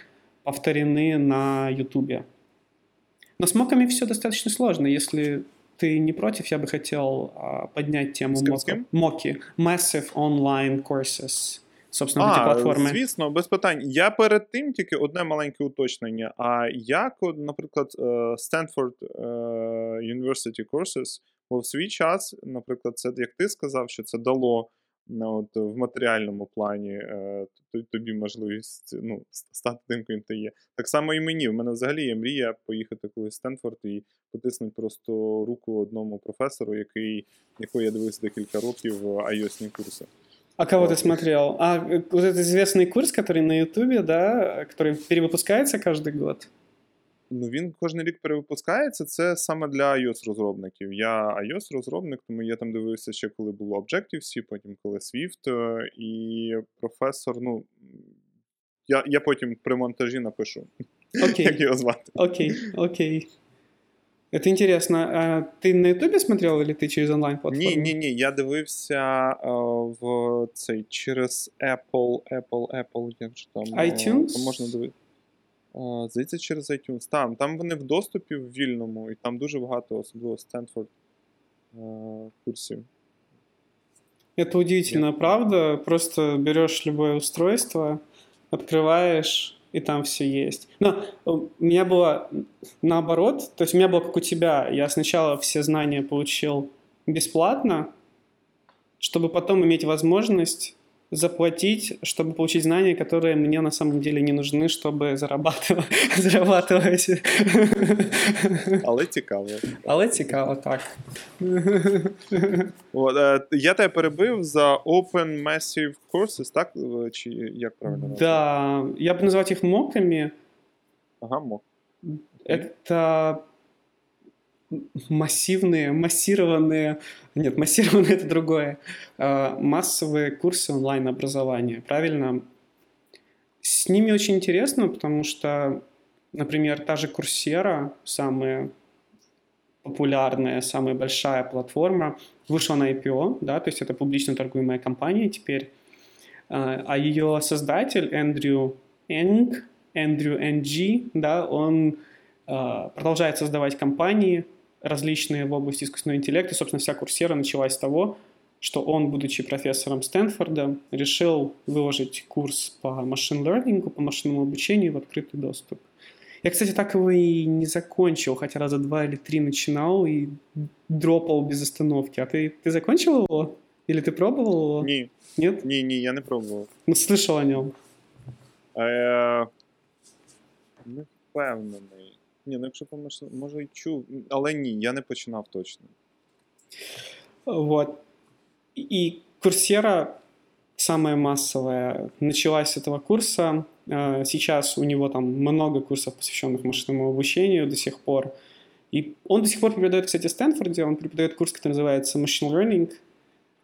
повторены на YouTube. Но с моками все достаточно сложно. Если ты не против, я бы хотел а, поднять тему. Моки. Massive Online Courses. Собственно, а, платформи. Звісно, без питань. Я перед тим тільки одне маленьке уточнення. А як, наприклад, е, Stanford е, University Courses, бо в свій час, наприклад, це як ти сказав, що це дало от, в матеріальному плані е, тобі можливість ну, стати тим, ким ти є. Так само і мені. У мене взагалі є мрія поїхати колись в Стенфорд і потиснути просто руку одному професору, який, якого я дивився декілька років ios курси. А кого вот. ты смотрел? А, вот этот известный курс, который на Ютубе, да, который перевыпускается каждый год? Ну, він кожен рік перевипускається. Це саме для iOS-розробників. Я iOS-розробник, тому я там дивився ще, коли було Objective-C, потім коли Swift, е, і професор, ну. Я я потім при монтажі напишу, okay. як його звати. Окей, okay. окей. Okay. Это интересно. А ти на Ютубі смотрел, или ти через онлайн-платформу? Ні, ні, ні. Я дивився а, в цей через Apple, Apple, Apple, як же там. iTunes? Там можна дивитися. Здається, через iTunes. Там там вони в доступі в вільному, і там дуже багато, особливо Стенфорд курсів. Это удивительно, Нет. правда? Просто берешь любое устройство, открываешь, И там все есть. Но у меня было наоборот, то есть у меня было как у тебя. Я сначала все знания получил бесплатно, чтобы потом иметь возможность заплатить, чтобы получить знания, которые мне на самом деле не нужны, чтобы <laughs> зарабатывать. зарабатывать. Але цікаво. Але цікаво, так. От, е, я тебе перебив за Open Massive Courses, так? Е, Чи як правильно? Да, я бы назвать их моками. Ага, мог. Это массивные, массированные, нет, массированные это другое, А, массовые курсы онлайн-образования, правильно? С ними очень интересно, потому что, например, та же Курсера, самая популярная, самая большая платформа, вышла на IPO, да, то есть это публично торгуемая компания теперь, а а ее создатель Эндрю Энг, Эндрю Энджи, да, он а, продолжает создавать компании различные в области искусственного интеллекта. И, собственно, вся курсера началась с того, что он, будучи профессором Стэнфорда, решил выложить курс по машин-лернингу, по машинному обучению в открытый доступ. Я, кстати, так его и не закончил, хотя раза два или три начинал и дропал без остановки. А ты, ты закончил его? Или ты пробовал его? Ні, Нет? ні, ні, я не пробував. Ну, слышал о нем. Е, не впевнений. Ні, ну якщо помиш, може й чув, але ні, я не починав точно. Вот. И Курсера самая массовая началась с этого курса. Э, Сейчас у него там много курсов, посвященных машинному обучению до сих пор. И он до сих пор преподает, кстати, в Стэнфорде. Он преподает курс, который называется Machine Learning.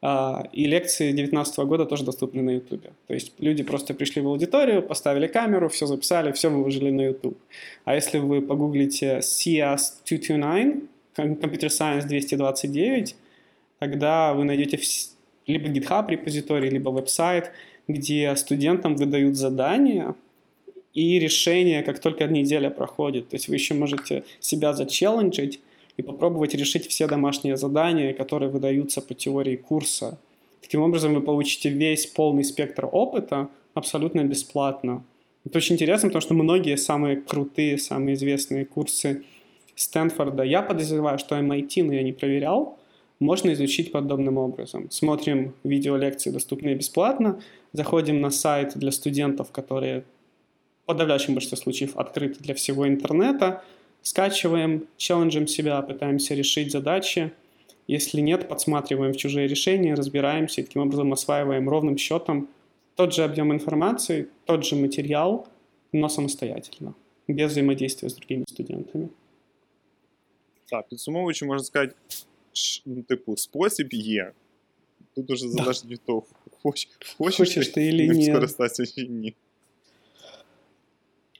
А, И лекции 2019 года тоже доступны на YouTube. То есть люди просто пришли в аудиторию, поставили камеру, все записали, все выложили на YouTube. А если вы погуглите CS 229, ком- Computer Science 229, тогда вы найдете либо GitHub репозиторий, либо веб-сайт, где студентам выдают задания и решения, как только неделя проходит. То есть вы еще можете себя зачелленджить и попробовать решить все домашние задания, которые выдаются по теории курса. Таким образом, вы получите весь полный спектр опыта абсолютно бесплатно. Это очень интересно, потому что многие самые крутые, самые известные курсы Стэнфорда, я подозреваю, что MIT, но я не проверял, можно изучить подобным образом. Смотрим видеолекции, доступные бесплатно, заходим на сайт для студентов, которые в подавляющем большинстве случаев открыты для всего интернета, скачиваем, челленджим себя, пытаемся решить задачи. Если нет, подсматриваем в чужие решения, разбираемся и таким образом осваиваем ровным счетом тот же объем информации, тот же материал, но самостоятельно, без взаимодействия с другими студентами. Так, підсумовуючи, можна сказати, ш- ну, типу, спосіб є. Тут уже залежить від того, хоч, хочеш, Хочеш ти или ним ні. скористатися чи ні.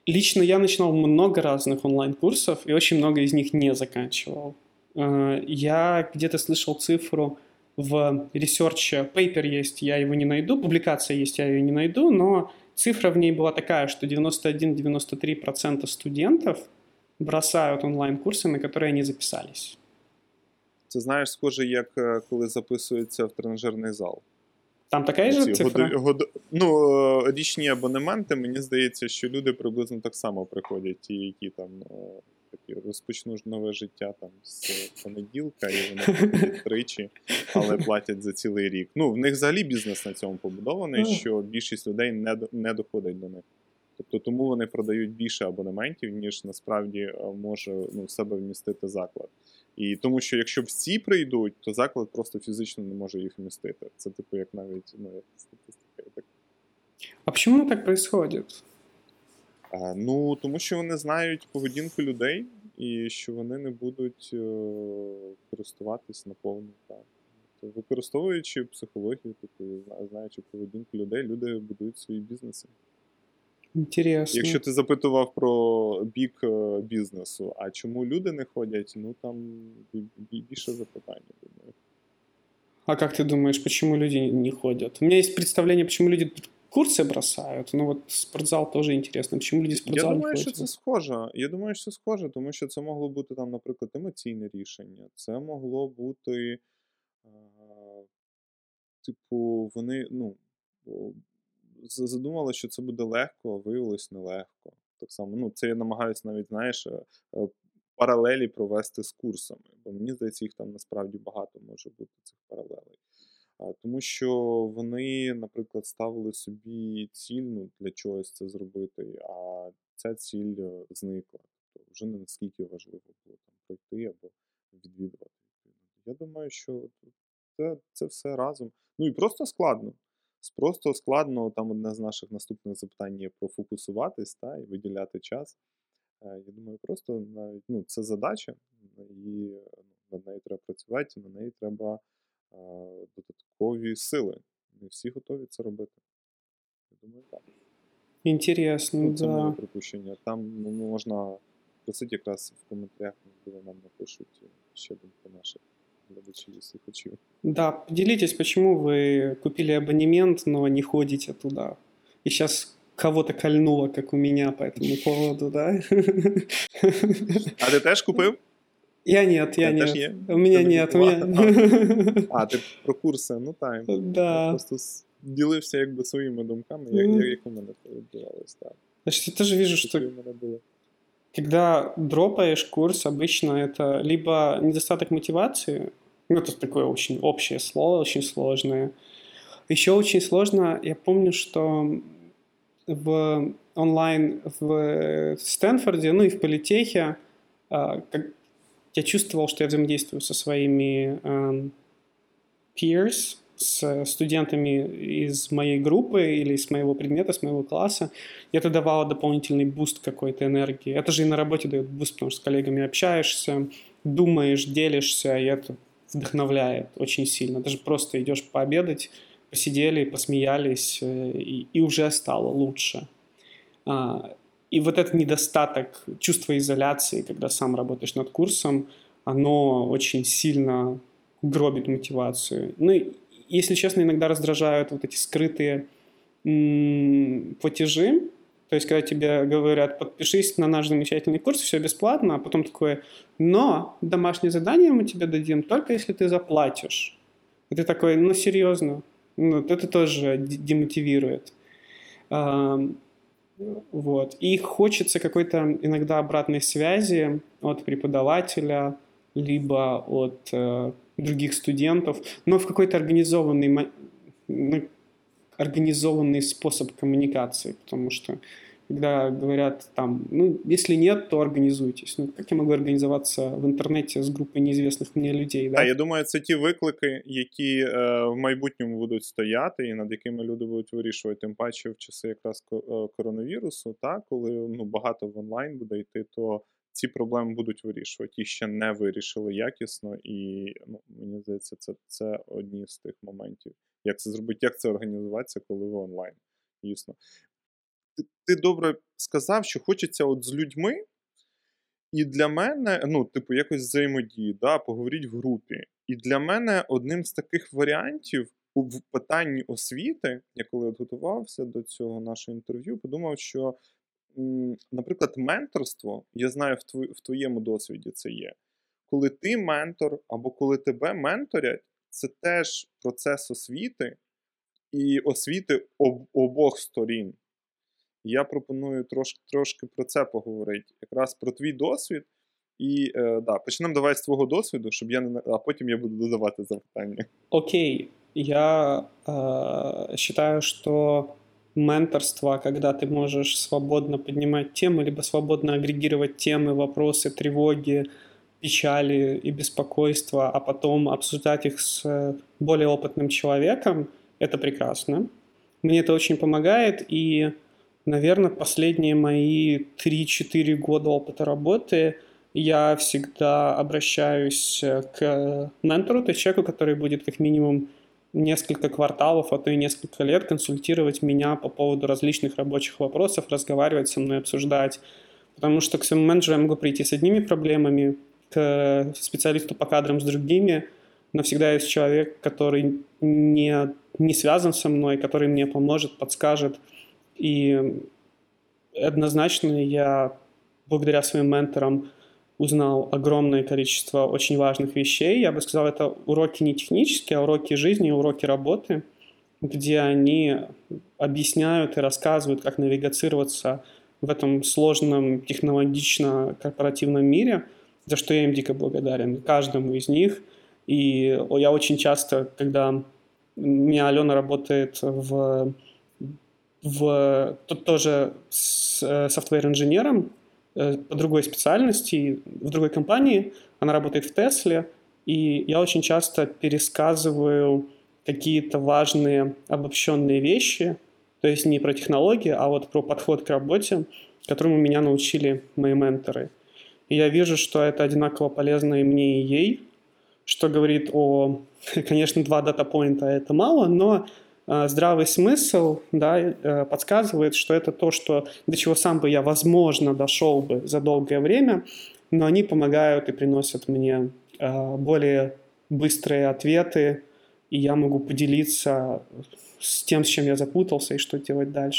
Лично я начинал много разных онлайн-курсов и очень много из них не заканчивал. Э, Я где-то слышал цифру в research е, paper есть, я его не найду, публикация есть, я ее не найду, но цифра в ней была такая, что 91-93% студентов бросают онлайн-курсы, на которые они записались. Це знаєш, схоже, як е, коли записується в тренажерний зал. Там такая же Ці цифра? годи- год- Ну, е, річні абонементи, мені здається, що люди приблизно так само приходять, ті, які там е, такі розпочнуть нове життя там з понеділка, і вони приходять тричі, але платять за цілий рік. Ну, в них взагалі бізнес на цьому побудований, що більшість людей не, до- не доходить до них. Тобто тому вони продають більше абонементів, ніж насправді е, може ну, в себе вмістити заклад. І тому що якщо всі прийдуть, то заклад просто фізично не може їх вмістити. Це типу як навіть ну, як статистика. Так. А почему так? А, ну, тому що вони знають поведінку людей і що вони не будуть е, користуватись наповну. Так. Тобто, використовуючи психологію, типу, знаючи поведінку людей, люди будують свої бізнеси. Интересно. Якщо ти запитував про бік е, бізнесу, а чому люди не ходять, ну там бі- бі- більше запитання, думаю. А как ты думаешь, почему люди не ходят? У меня есть представление, почему люди курсы бросают. Ну вот спортзал тоже интересно. Почему люди в Я спортзал не думаю, що це схоже. Я думаю, що це схоже, тому що це могло бути там, наприклад, емоційне рішення. Це могло бути, е, типу, вони, ну, задумали, що це буде легко, а виявилось нелегко. Так само, ну, це я намагаюся навіть, знаєш, е, е, паралелі провести з курсами. Бо мені здається, їх там насправді багато може бути цих паралелей. Тому що вони, наприклад, ставили собі ціль ну, для чогось це зробити, а ця ціль е, зникла. Тобто вже не наскільки важливо було там пройти або відвідувати. Я думаю, що це, це все разом. Ну і просто складно. Просто складно, там одне з наших наступних запитань є профокусуватись та, і виділяти час. Е, я думаю, просто навіть ну, це задача, і ну, над нею треба працювати, на неї треба а, додаткові сили. Не всі готові це робити. Я думаю, так. Інтересно, ну, це да. моє припущення. Там ну, можна просити якраз в коментарях, можливо, нам напишуть ще думки наших глядачей и слухачей. Да, поделитесь, почему вы купили абонемент, но не ходите туда. И сейчас кого-то кольнуло, как у меня по этому <laughs> поводу, да? <laughs> А ти теж купив? Я нет, я Ти теж нет. є? У меня Ти не нет, у купував? меня... А, ти про курси, ну так. Я Да. просто с- ділився якби своїми думками, як, Мгм. як, як у мене це відбувалось. Так. Значит, я тоже вижу, что когда дропаешь курс, обычно это либо недостаток мотивации, ну, это такое очень общее слово, очень сложное. Еще очень сложно, я помню, что в онлайн в Стэнфорде, ну и в политехе, а, я чувствовал, что я взаимодействую со своими эм, peers, с студентами из моей группы или с моего предмета, с моего класса, и это давало дополнительный буст какой-то энергии. Это же и на работе дает буст, потому что с коллегами общаешься, думаешь, делишься, и это вдохновляет очень сильно. Даже просто идешь пообедать, посидели, посмеялись, э, и, и уже стало лучше. А, И вот этот недостаток чувства изоляции, когда сам работаешь над курсом, оно очень сильно гробит мотивацию. Ну, и, если честно, иногда раздражают вот эти скрытые м, платежи. То есть, когда тебе говорят, подпишись на наш замечательный курс, все бесплатно, а потом такое, но домашнее задание мы тебе дадим только если ты заплатишь. И ты такой, ну, серьезно. Ну, это тоже демотивирует. Ам, Вот. И хочется какой-то иногда обратной связи от преподавателя, либо от э, других студентов, но в какой-то организованный, ма- ну, организованный способ коммуникации, потому что когда говорят там, ну, если нет, то организуйтесь. Ну, как я могу организоваться в интернете с группой неизвестных мне людей, да? А я думаю, це ті виклики, які е, в майбутньому будуть стояти, і над якими люди будуть вирішувати. Тим паче в часи якраз ко- е, коронавірусу, та, коли ну, багато в онлайн буде йти, то ці проблеми будуть вирішувати. Їх ще не вирішили якісно, і ну, мені здається, це, це одні з тих моментів. Як це зробити, як це організуватися, коли ви онлайн. Дійсно. Ти, ти добре сказав, що хочеться от з людьми. І для мене, ну, типу, якось взаємодії, да, поговоріть в групі. І для мене одним з таких варіантів у питанні освіти, я коли от готувався до цього нашого інтерв'ю, подумав, що, наприклад, менторство, я знаю, в, твоєму досвіді це є. Коли ти ментор або коли тебе менторять, це теж процес освіти і освіти об, обох сторін. Я пропоную трошки, трошки про це поговорити. Якраз про твій досвід. І е, да, почнемо давай з твого досвіду, щоб я не а потім я буду додавати запитання. Окей, я э, считаю, что менторство, когда ты можешь свободно поднимать темы, либо свободно агрегировать темы, вопросы, тревоги, печали и беспокойства, а потом обсуждать их с э, более опытным человеком, это прекрасно. Мне это очень помогает, и, наверное, последние мои 3-4 года опыта работы я всегда обращаюсь э, к ментору, то есть человеку, который будет как минимум несколько кварталов, а то и несколько лет консультировать меня по поводу различных рабочих вопросов, разговаривать со мной, обсуждать. Потому что к своему менеджеру я могу прийти с одними проблемами, к специалисту по кадрам с другими, но всегда есть человек, который не, не связан со мной, который мне поможет, подскажет. И однозначно я благодаря своим менторам узнал огромное количество очень важных вещей. Я бы сказал, это уроки не технические, а уроки жизни, уроки работы, где они объясняют и рассказывают, как навигацироваться в этом сложном технологично-корпоративном мире, за что я им дико благодарен, каждому из них. И я очень часто, когда У меня Алена работает в, в тут тоже с э, софтвер-инженером по другой специальности, в другой компании. Она работает в Тесле, и я очень часто пересказываю какие-то важные обобщенные вещи, то есть не про технологии, а вот про подход к работе, которому меня научили мои менторы. И я вижу, что это одинаково полезно и мне, и ей, что говорит о, <laughs> конечно, два дата-поинта это мало, но э, здравый смысл да, э, подсказывает, что это то, что, до чего сам бы я, возможно, дошел бы за долгое время, но они помогают и приносят мне э, более быстрые ответы, и я могу поделиться з тим, з чим я запутався, і що робити далі.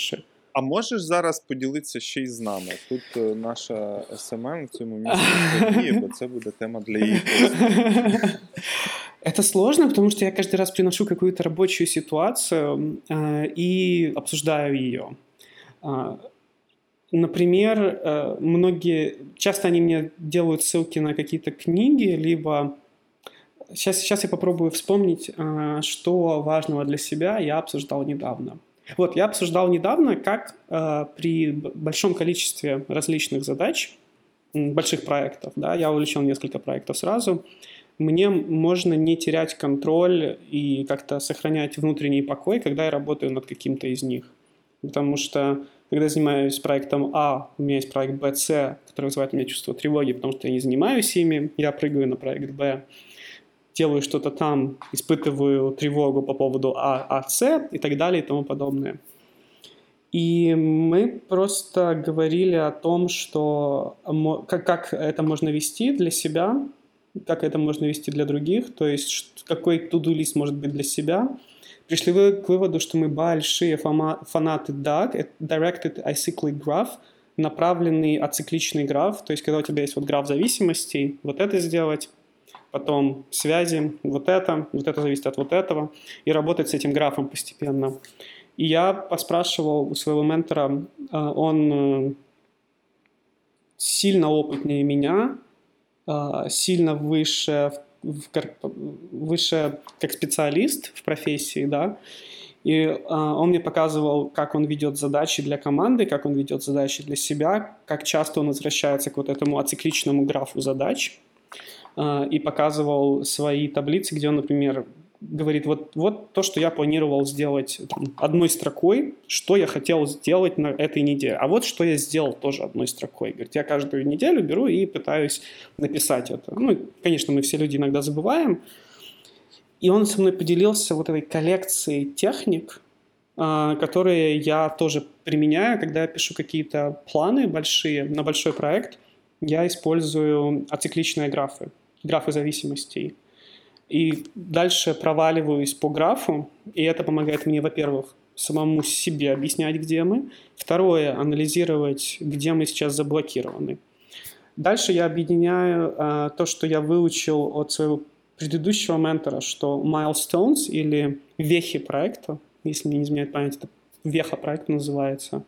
А можеш зараз поділитися ще й з нами? Тут е, наша СММ в цьому місці діє, <laughs> бо це буде тема для її <laughs> Это сложно, потому что я каждый раз приношу какую-то рабочую ситуацию э, и обсуждаю ее. Э, например, э, многие, часто они мне делают ссылки на какие-то книги, либо Сейчас, сейчас я попробую вспомнить, а, что важного для себя я обсуждал недавно. Вот, я обсуждал недавно, как при большом количестве различных задач, больших проектов, да, я увлечен несколько проектов сразу, мне можно не терять контроль и как-то сохранять внутренний покой, когда я работаю над каким-то из них. Потому что когда я занимаюсь проектом А, у меня есть проект Б, С, который вызывает у меня чувство тревоги, потому что я не занимаюсь ими, я прыгаю на проект Б делаю что-то там, испытываю тревогу по поводу А, А, С и так далее и тому подобное. И мы просто говорили о том, что как, как это можно вести для себя, как это можно вести для других, то есть какой туду-лист может быть для себя. Пришли вы к выводу, что мы большие фанаты DAG, Directed Acyclic Graph, направленный ацикличный граф, то есть когда у тебя есть вот граф зависимостей, вот это сделать, потом связи, вот это, вот это зависит от вот этого, и работать с этим графом постепенно. И я поспрашивал у своего ментора, э, он э, сильно опытнее меня, сильно выше, выше как специалист в профессии, да, и он мне показывал, как он ведет задачи для команды, как он ведет задачи для себя, как часто он возвращается к вот этому ацикличному графу задач, а, и показывал свои таблицы, где он, например, говорит, вот, вот то, что я планировал сделать там, одной строкой, что я хотел сделать на этой неделе. А вот что я сделал тоже одной строкой. Говорит, я каждую неделю беру и пытаюсь написать это. Ну, конечно, мы все люди иногда забываем. И он со мной поделился вот этой коллекцией техник, а, которые я тоже применяю, когда я пишу какие-то планы большие на большой проект. Я использую ацикличные графы графы зависимостей. И дальше проваливаюсь по графу, и это помогает мне, во-первых, самому себе объяснять, где мы. Второе, анализировать, где мы сейчас заблокированы. Дальше я объединяю э, то, что я выучил от своего предыдущего ментора, что milestones или вехи проекта, если мне не изменяет память, это веха проекта называется,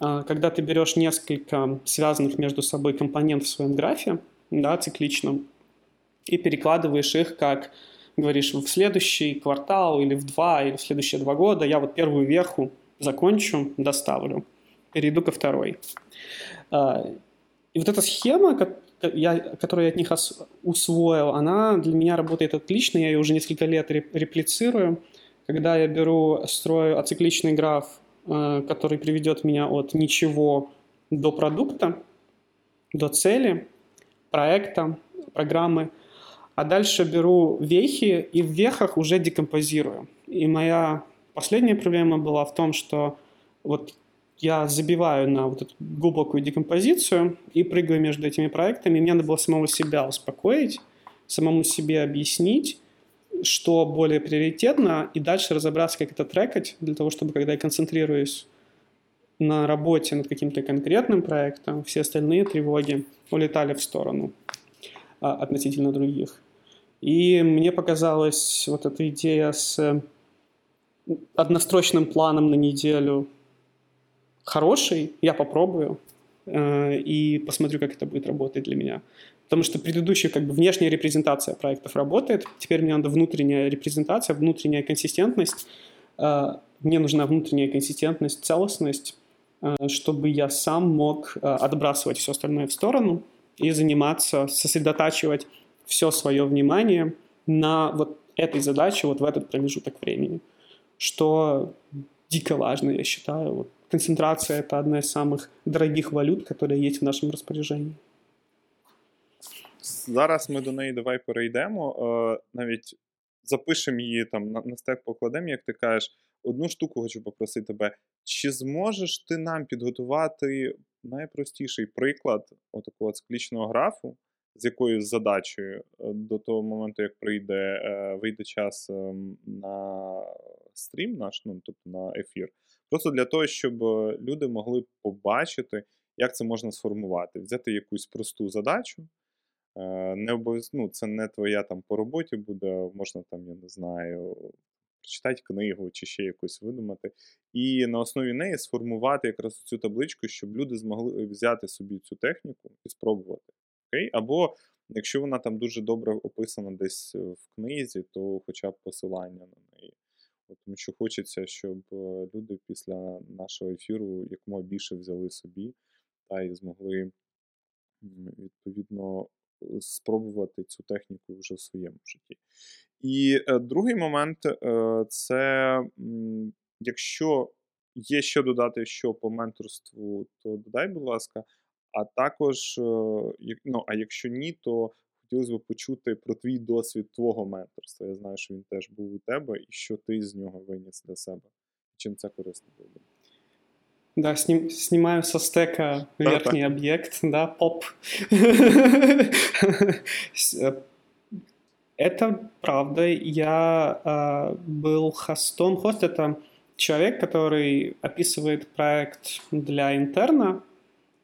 э, когда ты берешь несколько связанных между собой компонентов в своем графе, да, цикличном, и перекладываешь их как говоришь, в следующий квартал или в два, или в следующие два года я вот первую верху закончу, доставлю, перейду ко второй. А, и вот эта схема, которую я от них усвоил, она для меня работает отлично, я ее уже несколько лет реплицирую. Когда я беру, строю ацикличный граф, а, который приведет меня от ничего до продукта, до цели, проекта, программы – а дальше беру вехи и в вехах уже декомпозирую. И моя последняя проблема была в том, что вот я забиваю на вот эту глубокую декомпозицию и прыгаю между этими проектами. Мне надо было самого себя успокоить, самому себе объяснить, что более приоритетно, и дальше разобраться, как это трекать, для того, чтобы, когда я концентрируюсь на работе над каким-то конкретным проектом, все остальные тревоги улетали в сторону а, относительно других. И мне показалась вот эта идея с однострочным планом на неделю хорошей. Я попробую э, и посмотрю, как это будет работать для меня. Потому что предыдущая как бы внешняя репрезентация проектов работает, теперь мне надо внутренняя репрезентация, внутренняя консистентность. А, мне нужна внутренняя консистентность, целостность, а, чтобы я сам мог а, отбрасывать все остальное в сторону и заниматься, сосредотачивать все свое внимание на вот этой задаче вот в этот промежуток времени. Что дико важно, я считаю. Вот концентрация – это одна из самых дорогих валют, которые есть в нашем распоряжении. Зараз ми до неї давай перейдемо. Е, навіть запишемо її там на, на стек покладемо, як ти кажеш. Одну штуку хочу попросити тебе. Чи зможеш ти нам підготувати найпростіший приклад отакого циклічного графу З якоюсь задачею е, до того моменту, як прийде, е, вийде час ем, на стрім наш, ну тобто на ефір? Просто для того, щоб люди могли побачити, як це можна сформувати, взяти якусь просту задачу. Е, не обов'язково, ну, це не твоя там по роботі буде, можна там, я не знаю, прочитати книгу чи ще якусь видумати. І на основі неї сформувати якраз цю табличку, щоб люди змогли взяти собі цю техніку і спробувати. Окей? Або якщо вона там дуже добре описана десь в книзі, то хоча б посилання на неї. Тому що хочеться, щоб е, люди після нашого ефіру якомога більше взяли собі та і змогли відповідно спробувати цю техніку вже в своєму житті. І е, другий момент е, це якщо є що додати, що по менторству, то додай, будь ласка. А також, ну, а якщо ні, то хотілося б почути про твій досвід твого менторства. Я знаю, що він теж був у тебе, і що ти з нього виніс для себе. Чим це корисно було? Да, сним, снимаю со стека да, верхний так. объект, да, поп. Это правда. Я э, был хостом. Хост — это человек, который описывает проект для интерна,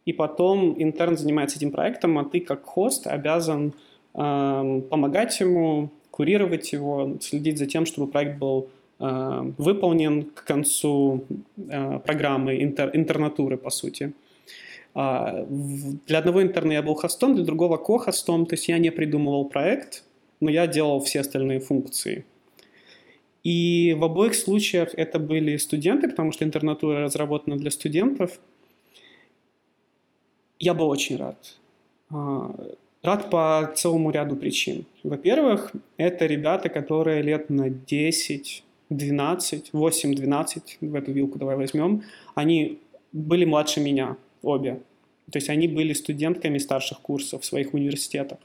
и потом интерн занимается этим проектом, а ты как хост обязан э, помогать ему, курировать его, следить за тем, чтобы проект был э, выполнен к концу э, программы интер, интернатуры, по сути. Э, для одного интерна я был хостом, для другого ко-хостом, то есть я не придумывал проект, но я делал все остальные функции. И в обоих случаях это были студенты, потому что интернатура разработана для студентов – я был очень рад. А, рад по целому ряду причин. Во-первых, это ребята, которые лет на 10, 12, 8-12, в эту вилку давай возьмем, они были младше меня, обе. То есть они были студентками старших курсов в своих университетах.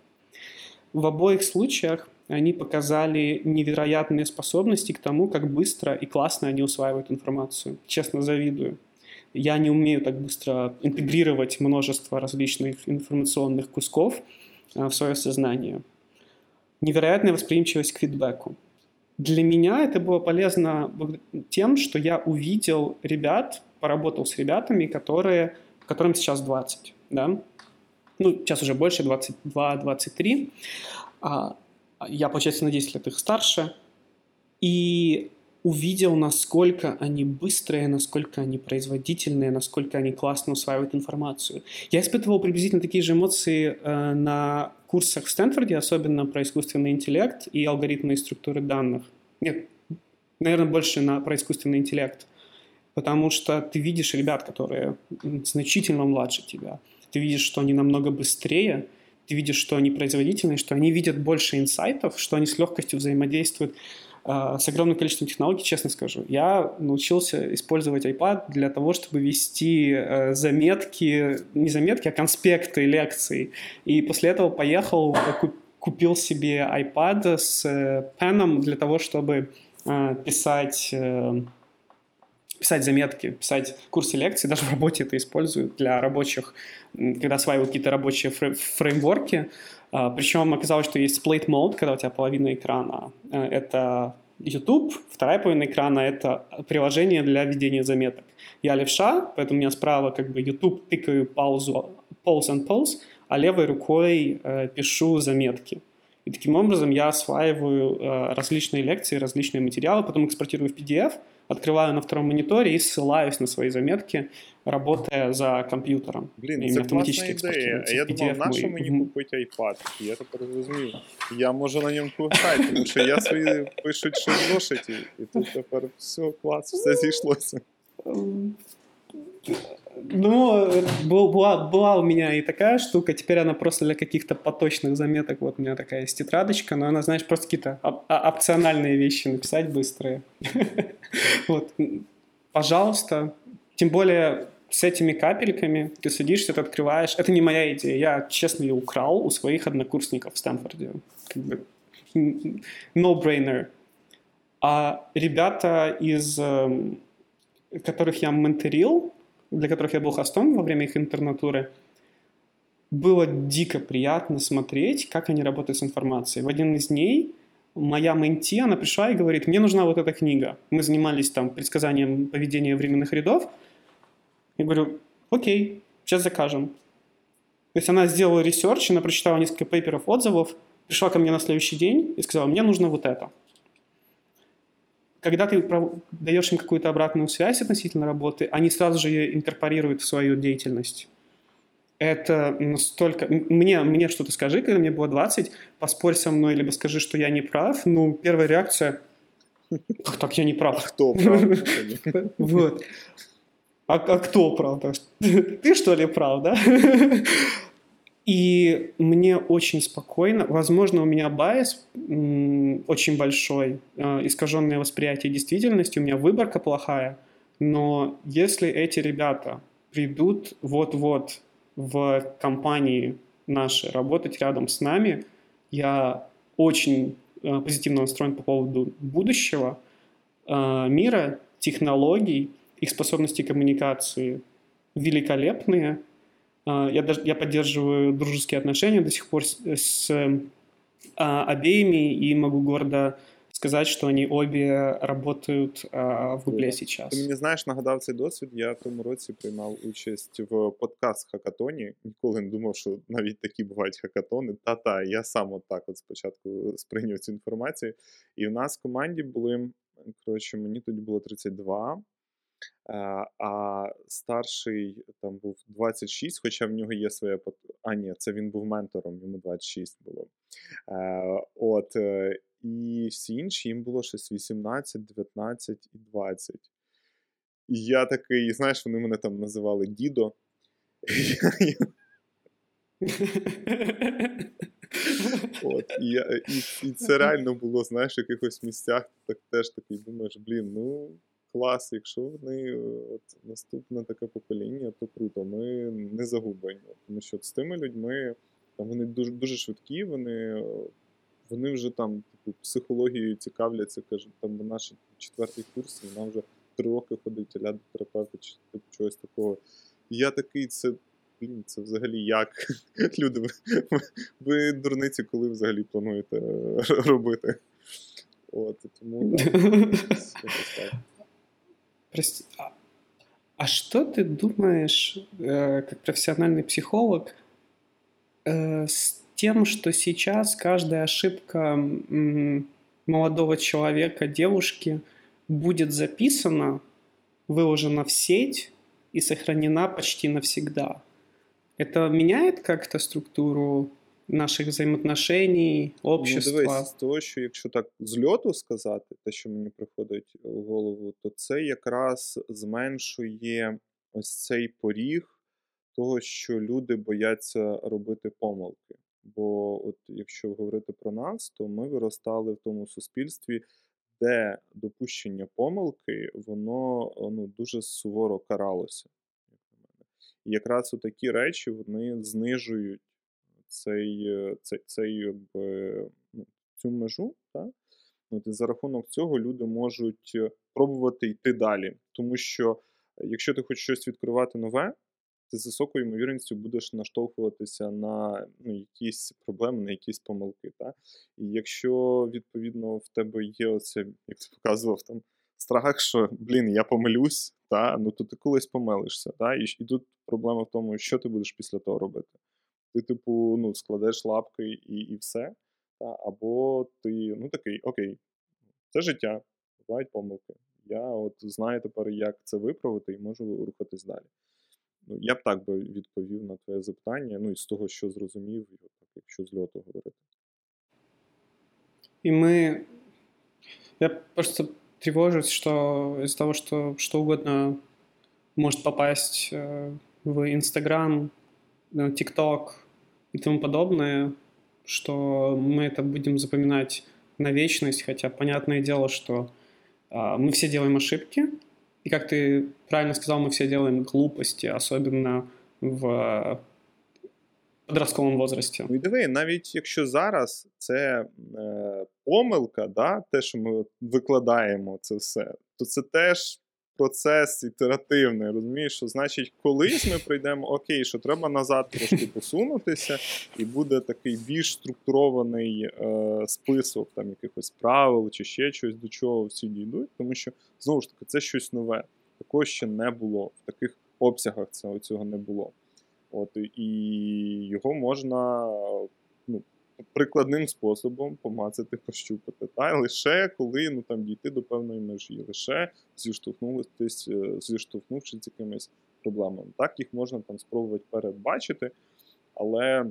В обоих случаях они показали невероятные способности к тому, как быстро и классно они усваивают информацию. Честно завидую. Я не умею так быстро интегрировать множество различных информационных кусков э, в свое сознание. Невероятная восприимчивость к фидбэку. Для меня это было полезно тем, что я увидел ребят, поработал с ребятами, которые, которым сейчас 20, да? ну, сейчас уже больше, 22-23. А, я, получается, на 10 лет их старше. И увидел, насколько они быстрые, насколько они производительные, насколько они классно усваивают информацию. Я испытывал приблизительно такие же эмоции э, на курсах в Стэнфорде, особенно про искусственный интеллект и алгоритмы и структуры данных. Нет, наверное, больше на, про искусственный интеллект. Потому что ты видишь ребят, которые значительно младше тебя. Ты видишь, что они намного быстрее, ты видишь, что они производительные, что они видят больше инсайтов, что они с легкостью взаимодействуют с огромным количеством технологий, честно скажу. Я научился использовать iPad для того, чтобы вести э, заметки, не заметки, а конспекты лекций. И после этого поехал, купил себе iPad с э, пеном для того, чтобы э, писать писать заметки, писать курсы лекций, даже в работе это использую для рабочих, когда осваиваю какие-то рабочие фреймворки, а, Причем оказалось, что есть split mode, когда у тебя половина экрана — это YouTube, вторая половина экрана — это приложение для ведения заметок. Я левша, поэтому у меня справа как бы YouTube, тыкаю паузу, pause and pause, а левой рукой э, пишу заметки. И таким образом я осваиваю э, различные лекции, различные материалы, потом экспортирую в PDF, открываю на втором мониторе и ссылаюсь на свои заметки, работая за компьютером. Блін, Іменно це автоматически класна ідея. А експортується я в думав, PDF на що мої- мені в- купити iPad? Я тепер зрозумів. Я можу на ньому пограти, тому що я свої пишуть ще в зошиті, і тут тепер все, клас, все зійшлося. Ну, был- была, была у меня и такая штука, теперь она просто для каких-то поточных заметок. Вот у меня такая есть тетрадочка, но она, знаешь, просто какие-то оп- а- опциональные вещи написать быстрые. <laughs> Вот, пожалуйста. Тем более с этими капельками ты садишься, ты открываешь. Это не моя идея, я, честно, ее украл у своих однокурсников в Стэнфорде. Как бы, no-brainer. А ребята из эм, которых я менторил, для которых я был хостом во время их интернатуры, было дико приятно смотреть, как они работают с информацией. В один из дней моя mentee, она пришла и говорит, мне нужна вот эта книга. Мы занимались там предсказанием поведения временных рядов. Я говорю, окей, сейчас закажем. То есть она сделала research, она прочитала несколько paper ов, отзывов, пришла ко мне на следующий день и сказала, мне нужно вот это когда ты даешь им какую-то обратную связь относительно работы, они сразу же ее инкорпорируют в свою деятельность. Это настолько... Мне, мне что-то скажи, когда мне было 20, поспорь со мной, либо скажи, что я не прав. Ну, первая реакция... «Как так я не прав? Хто правда? <laughs> Вот. А, а кто прав? <laughs> Ты что ли прав, да? <laughs> И мне очень спокойно, возможно, у меня байс очень большой, э, искаженное восприятие действительности, у меня выборка плохая, но если эти ребята придут вот-вот в компании наши работать рядом с нами, я очень э, позитивно настроен по поводу будущего э, мира, технологий, их способности коммуникации великолепные. А, Я, даже, я поддерживаю дружеские отношения до сих пор с, с, а, обеими и могу гордо сказать, что они обе работают а, в Гугле Круто. сейчас. Ти мені знаєш, нагадав цей досвід. Я в тому році приймав участь в подкаст хакатоні. Ніколи не думав, що навіть такі бувають хакатони. Та-та, я сам отак от спочатку сприйняв цю інформацію. І в нас в команді були, коротше, мені тоді було 32, е, а старший там був 26, хоча в нього є своя А, ні, це він був ментором, йому 26 було. Е, От, е, і всі інші їм було щось 18, 19 і 20. І я такий, знаєш, вони мене там називали дідо. От, і, і, і це реально було, знаєш, в якихось місцях так теж такий думаєш, блін, ну клас, якщо вони е, от, наступне таке покоління, то круто, ми не загублені. Тому що з тими людьми там вони дуже дуже швидкі, вони, е, вони вже там типу, психологією цікавляться, кажуть, там наш четвертий курс, і вона вже три роки ходить ля до терапевта чи типу, чогось такого. І я такий, це. Блін, це взагалі як? <laughs> Люди, ви, ви, ви дурниці, коли взагалі плануєте е, робити? От, тому <laughs> так. Прости, а, а что ты думаешь, э, как профессиональный психолог, э, с тем, что сейчас каждая ошибка молодого человека, девушки будет записана, выложена в сеть и сохранена почти навсегда? Это меняет как-то структуру наших взаимоотношений, общества? Ну, дивись, з того, що якщо так з льоту сказати, те, що мені приходить в голову, то це якраз зменшує ось цей поріг того, що люди бояться робити помилки. Бо, от якщо говорити про нас, то ми виростали в тому суспільстві, де допущення помилки, воно ну, дуже суворо каралося. І якраз такі речі вони знижують цей, е, цей, цей ну, цю межу. Так? От, і за рахунок цього люди можуть е, пробувати йти далі. Тому що е, якщо ти хочеш щось відкривати нове, ти з високою ймовірністю будеш наштовхуватися на ну, якісь проблеми, на якісь помилки. Так? І якщо відповідно в тебе є оце, як ти показував, там страх, що блін, я помилюсь, та, ну то ти колись помилишся. Та? І, і тут проблема в тому, що ти будеш після того робити. Ти, типу, ну, складеш лапки і, і все. Та? Або ти ну такий, окей, це життя, бувають помилки. Я от знаю тепер, як це виправити, і можу рухатись далі. Ну, я б так би відповів на твоє запитання, ну і з того, що зрозумів, якщо з льоту говорити. И мы... Я просто тревожусь, что из-за того, что что угодно может попасть э, в Инстаграм, ТикТок и тому подобное, что мы это будем запоминать на вечность, хотя понятное дело, что э, мы все делаем ошибки, и как ты правильно сказал, мы все делаем глупости, особенно в подростковому возрасті. Ну і диви, навіть якщо зараз це е, помилка, да, те, що ми викладаємо це все, то це теж процес ітеративний. Розумієш, що значить, колись ми прийдемо, окей, що треба назад трошки посунутися, і буде такий більш структурований е, список там якихось правил чи ще щось, до чого всі дійдуть, тому що знову ж таки це щось нове. Такого ще не було в таких обсягах цього, цього не було. От, І його можна прикладним способом помацати, пощупати. Та? Лише коли ну, там, дійти до певної межі, лише зіштовхнувшись, зіштовхнувшись з якимись проблемами. Так, їх можна там спробувати передбачити, але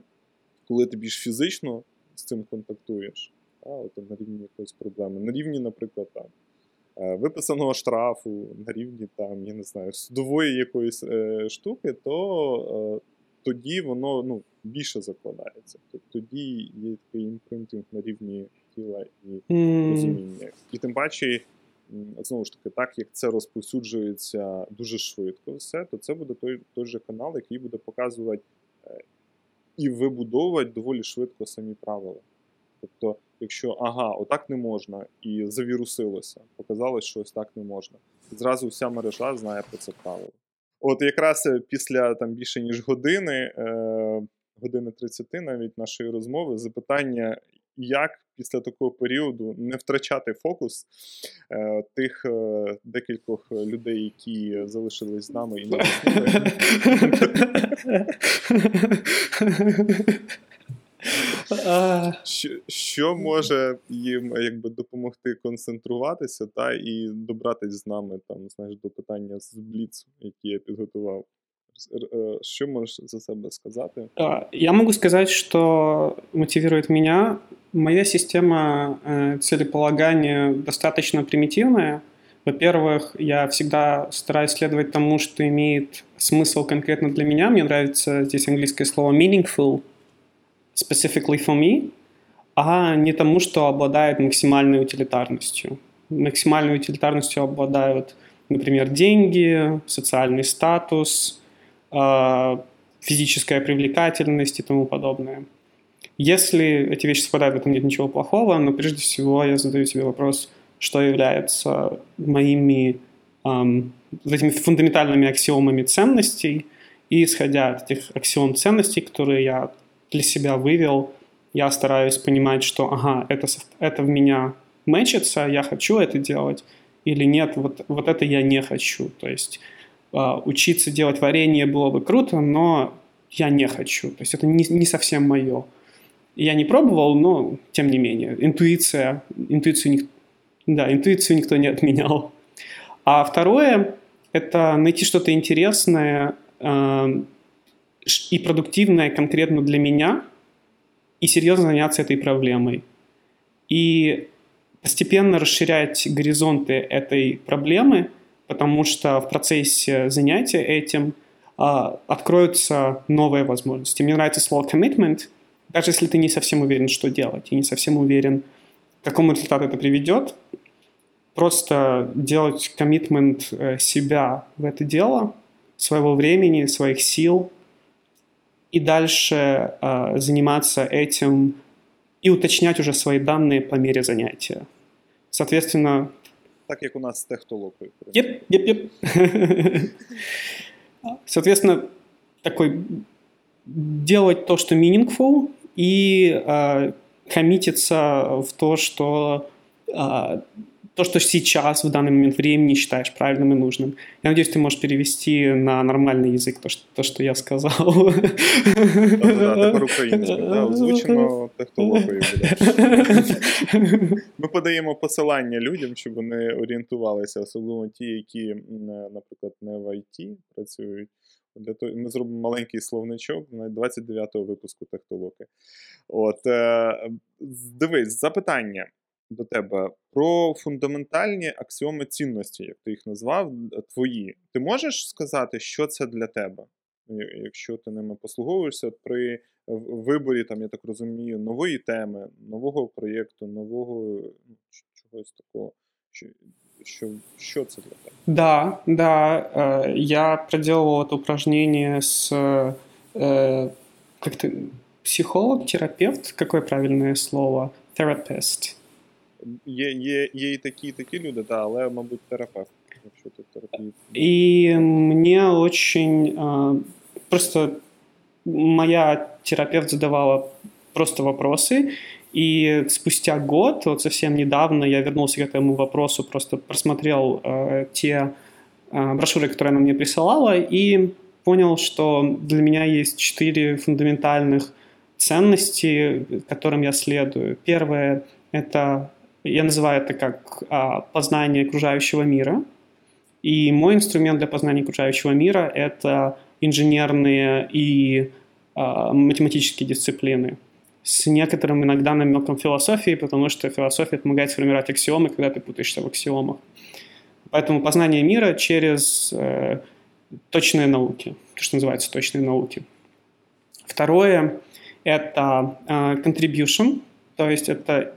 коли ти більш фізично з цим контактуєш, та, от, на рівні якоїсь проблеми, на рівні, наприклад, там. Е, виписаного штрафу на рівні там, я не знаю, судової якоїсь е, штуки, то е, тоді воно ну, більше закладається. Тоді є такий імпринтинг на рівні тіла і розуміння. І тим паче, знову ж таки, так як це розповсюджується дуже швидко, все, то це буде той той же канал, який буде показувати е, і вибудовувати доволі швидко самі правила. Тобто, якщо ага, отак не можна, і завірусилося, показалось, що ось так не можна. Зразу вся мережа знає про це правило. От якраз е, після там більше ніж години, е, години 30 навіть нашої розмови, запитання, як після такого періоду не втрачати фокус е, тих е, декількох людей, які залишились з нами і не <laughs> Що що може їм якби допомогти концентруватися та і добратися з нами там, знаєш, до питання з Бліцу, які я підготував? Что можешь за себя сказать? Я могу сказать, что мотивирует меня. Моя система э, целеполагания достаточно примитивная. Во-первых, я всегда стараюсь следовать тому, что имеет смысл конкретно для меня. Мне нравится здесь английское слово meaningful – specifically for me, а не тому, что обладает максимальной утилитарностью. Максимальной утилитарностью обладают, например, деньги, социальный статус, а, физическая привлекательность и тому подобное. Если эти вещи совпадают, в этом нет ничего плохого, но прежде всего я задаю себе вопрос, что является моими эм, этими фундаментальными аксиомами ценностей, и исходя от этих аксиом ценностей, которые я для себя вывел, я стараюсь понимать, что, ага, это, это в меня мэчится, я хочу это делать, или нет, вот, вот это я не хочу. То есть э, учиться делать варенье было бы круто, но я не хочу. То есть это не, не совсем мое. Я не пробовал, но тем не менее. Интуиция, интуицию, ник, да, интуицию никто не отменял. А второе – это найти что-то интересное, э, и продуктивное конкретно для меня, и серьезно заняться этой проблемой. И постепенно расширять горизонты этой проблемы, потому что в процессе занятия этим а, откроются новые возможности. Мне нравится слово commitment, даже если ты не совсем уверен, что делать, и не совсем уверен, к какому результату это приведет, просто делать коммитмент э, себя в это дело, своего времени, своих сил, и дальше э, заниматься этим и уточнять уже свои данные по мере занятия. Соответственно... Так, как у нас с. Yep, yep, yep. Соответственно, такой делать то, что meaningful, и э, коммититься в то, что э, то, что сейчас, в данный момент времени считаешь правильным и нужным. Я надеюсь, ты можешь перевести на нормальный язык то, что, то, что я сказал. Тепер українською, да, озвучено технологією буде. Ми подаємо посилання людям, щоб вони орієнтувалися, особливо ті, які, наприклад, не в ІТ працюють. Для того ми зробимо маленький словничок на 29-го випуску технології. От, е, дивись, запитання до тебе про фундаментальні аксіоми цінності, як ти їх назвав, твої. Ти можеш сказати, що це для тебе? Якщо ти ними послуговуєшся при виборі, там, я так розумію, нової теми, нового проєкту, нового ну, чогось такого. Що, що, що це для тебе? Да, да. Э, я проделывал это упражнение с э, как ты, психолог, терапевт, какое правильное слово? Therapist. Є є, є і такі, і такі люди, да, але, мабуть, терапевт. Якщо ти терапевт. И мне очень... Просто моя терапевт задавала просто вопросы, и спустя год, вот совсем недавно, я вернулся к этому вопросу, просто просмотрел э, те э, брошюры, которые она мне присылала, и понял, что для меня есть четыре фундаментальных ценности, которым я следую. Первое — это я называю это как а, познание окружающего мира. И мой инструмент для познания окружающего мира — это инженерные и а, математические дисциплины. С некоторым иногда намеком философии, потому что философия помогает сформировать аксиомы, когда ты путаешься в аксиомах. Поэтому познание мира через э, точные науки, то, что называется точные науки. Второе — это э, contribution, то есть это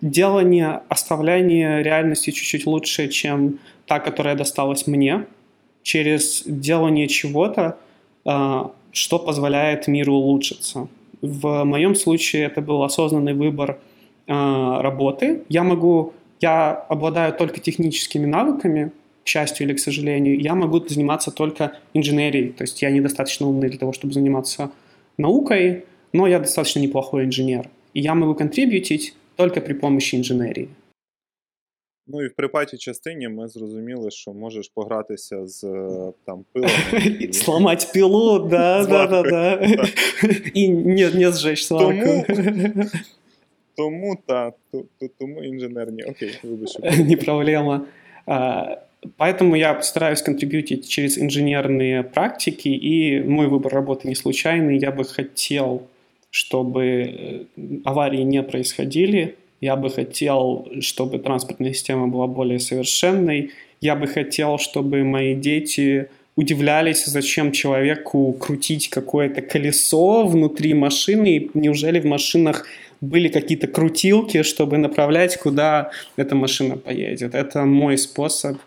делание, оставляние реальности чуть-чуть лучше, чем та, которая досталась мне, через делание чего-то, а, что позволяет миру улучшиться. В моем случае это был осознанный выбор а, работы. Я могу, я обладаю только техническими навыками, к счастью или к сожалению, я могу заниматься только инженерией. То есть я недостаточно умный для того, чтобы заниматься наукой, но я достаточно неплохой инженер. И я могу контрибьютить тільки при помощі інженерії. Ну і в припаті частині ми зрозуміли, що можеш погратися з там пилом. Сломати пилу, да, да, да, да. І не, не зжечь сварку. Тому, <laughs> тому та, тому інженерні. Окей, вибачте. <laughs> Не проблема. Поэтому я стараюсь контрибьютить через инженерные практики, и мой выбор работы не случайный. Я бы хотел чтобы э, аварии не происходили. Я бы хотел, чтобы транспортная система была более совершенной. Я бы хотел, чтобы мои дети удивлялись, зачем человеку крутить какое-то колесо внутри машины, неужели в машинах были какие-то крутилки, чтобы направлять, куда эта машина поедет. Это мой способ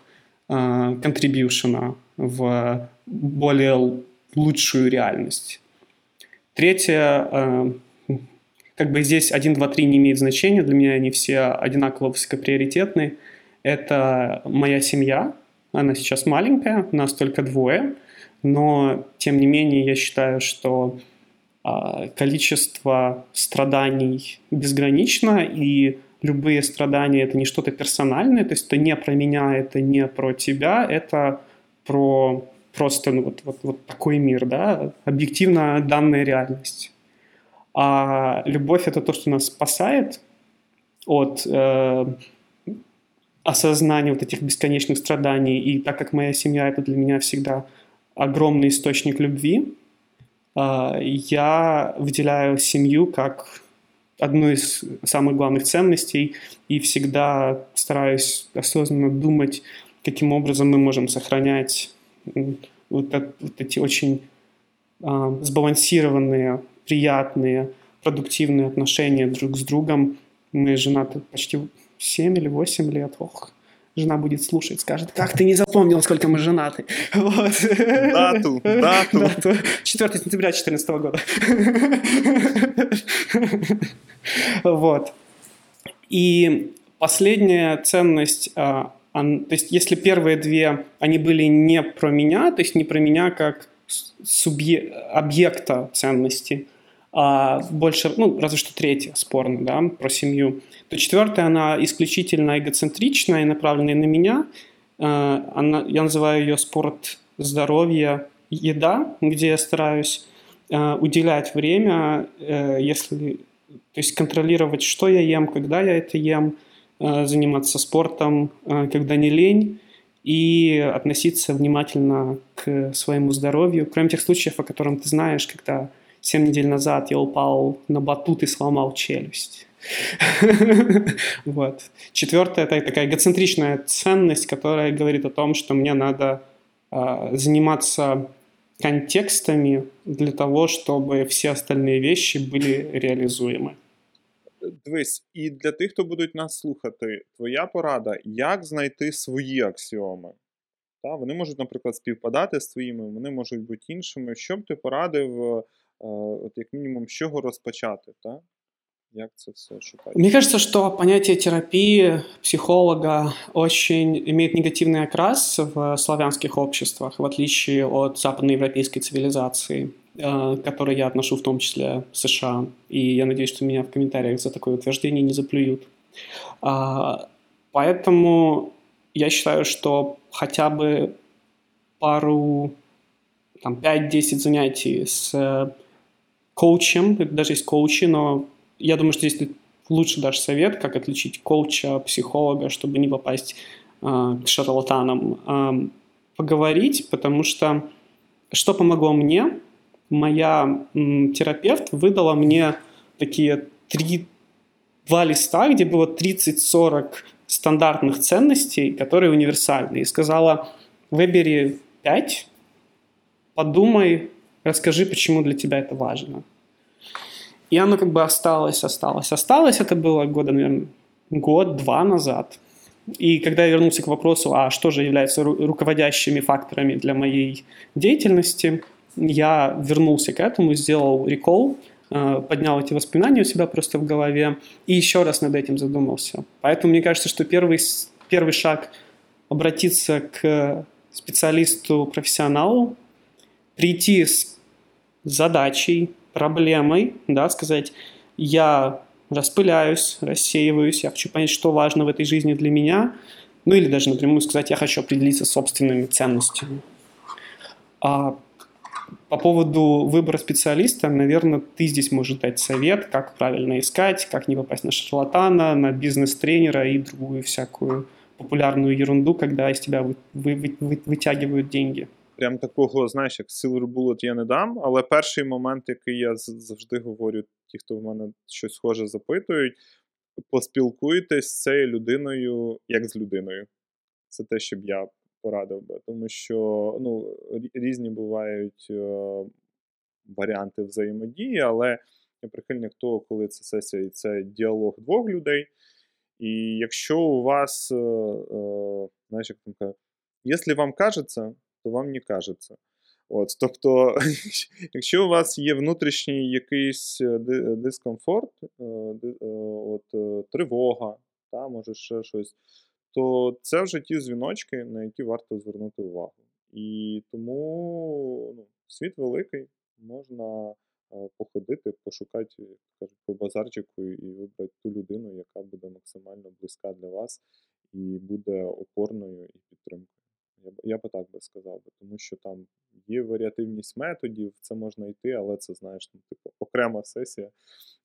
контрибьюшена э, в более лучшую реальность. Третье, э, как бы здесь 1, 2, 3 не имеет значения, для меня они все одинаково высокоприоритетны. Это моя семья, она сейчас маленькая, нас только двое, но тем не менее я считаю, что а, количество страданий безгранично, и любые страдания это не что-то персональное, то есть это не про меня, это не про тебя, это про просто ну, вот, вот, вот такой мир, да, объективно данная реальность. А любовь это то, что нас спасает от э, осознания вот этих бесконечных страданий. И так как моя семья это для меня всегда огромный источник любви, э, я выделяю семью как одну из самых главных ценностей и всегда стараюсь осознанно думать, каким образом мы можем сохранять вот, вот эти очень а, сбалансированные, приятные, продуктивные отношения друг с другом. Мы женаты почти 7 или 8 лет. Ох, жена будет слушать, скажет, как ты не запомнил, сколько мы женаты. Вот. Дату, дату. дату. 4 сентября 2014 года. Вот. И последняя ценность а, то есть если первые две, они были не про меня, то есть не про меня как субъе- объекта ценности, а больше, ну, разве что третья спорно, да, про семью, то четвертая, она исключительно эгоцентричная и направленная на меня. Э, она, я называю ее спорт, здоровье, еда, где я стараюсь э, уделять время, э, если, то есть контролировать, что я ем, когда я это ем, заниматься спортом, когда не лень, и относиться внимательно к своему здоровью, кроме тех случаев, о которых ты знаешь, когда 7 недель назад я упал на батут и сломал челюсть. <laughs> Вот. Четвертое – это такая эгоцентричная ценность, которая говорит о том, что мне надо а, заниматься контекстами для того, чтобы все остальные вещи были реалізуємі. Дивись, і для тих, хто будуть нас слухати, твоя порада, як знайти свої аксіоми. Та, Вони можуть, наприклад, співпадати з твоїми, вони можуть бути іншими. Що б ти порадив от як мінімум, з чого розпочати, так? Як це все шукать? Мне кажется, что понятие терапии психолога очень имеет негативный окрас в славянских обществах, в отличие от западноевропейской цивилизации, э, к которой я отношу в том числе США. И я надеюсь, что меня в комментариях за такое утверждение не заплюют. А, поэтому я считаю, что хотя бы пару, там, 5-10 занятий с коучем, даже есть коучи, но я думаю, что здесь лучше дашь совет, как отличить коуча, психолога, чтобы не попасть э, к шарлатанам, э, поговорить, потому что что помогло мне? Моя терапевт выдала мне такие три, два листа, где было 30-40 стандартных ценностей, которые универсальны, и сказала, выбери 5, подумай, расскажи, почему для тебя это важно. И оно как бы осталось, осталось, осталось. Это было года, наверное, год-два назад. И когда я вернулся к вопросу, а что же является ру- руководящими факторами для моей деятельности, я вернулся к этому, сделал рекол, э, поднял эти воспоминания у себя просто в голове и еще раз над этим задумался. Поэтому мне кажется, что первый, первый шаг обратиться к специалисту, профессионалу, прийти с задачей, проблемой, да, сказать, я распыляюсь, рассеиваюсь, я хочу понять, что важно в этой жизни для меня, ну или даже напрямую сказать, я хочу определиться с собственными ценностями. А по поводу выбора специалиста, наверное, ты здесь можешь дать совет, как правильно искать, как не попасть на шарлатана, на бизнес-тренера и другую всякую популярную ерунду, когда из тебя вы, вы, вы, вытягивают деньги. прям такого, знаєш, як Silver Bullet я не дам. Але перший момент, який я завжди говорю, ті, хто в мене щось схоже запитують, поспілкуйтесь з цією людиною як з людиною. Це те, що б я порадив би. Тому що ну, різні бувають е, варіанти взаємодії, але я прихильник того, коли це сесія і це діалог двох людей. І якщо у вас, е, е, знаєш, як там кажуть, якщо вам кажеться, то вам не кажеться. От, Тобто, <laughs> якщо у вас є внутрішній якийсь дискомфорт, от, тривога, та, може ще щось, то це вже ті дзвіночки, на які варто звернути увагу. І тому ну, світ великий, можна походити, пошукати кажуть, по базарчику і вибрати ту людину, яка буде максимально близька для вас і буде опорною і підтримкою. Я б я би так би сказав, тому що там є варіативність методів, це можна йти, але це, знаєш, ну, типу, окрема сесія,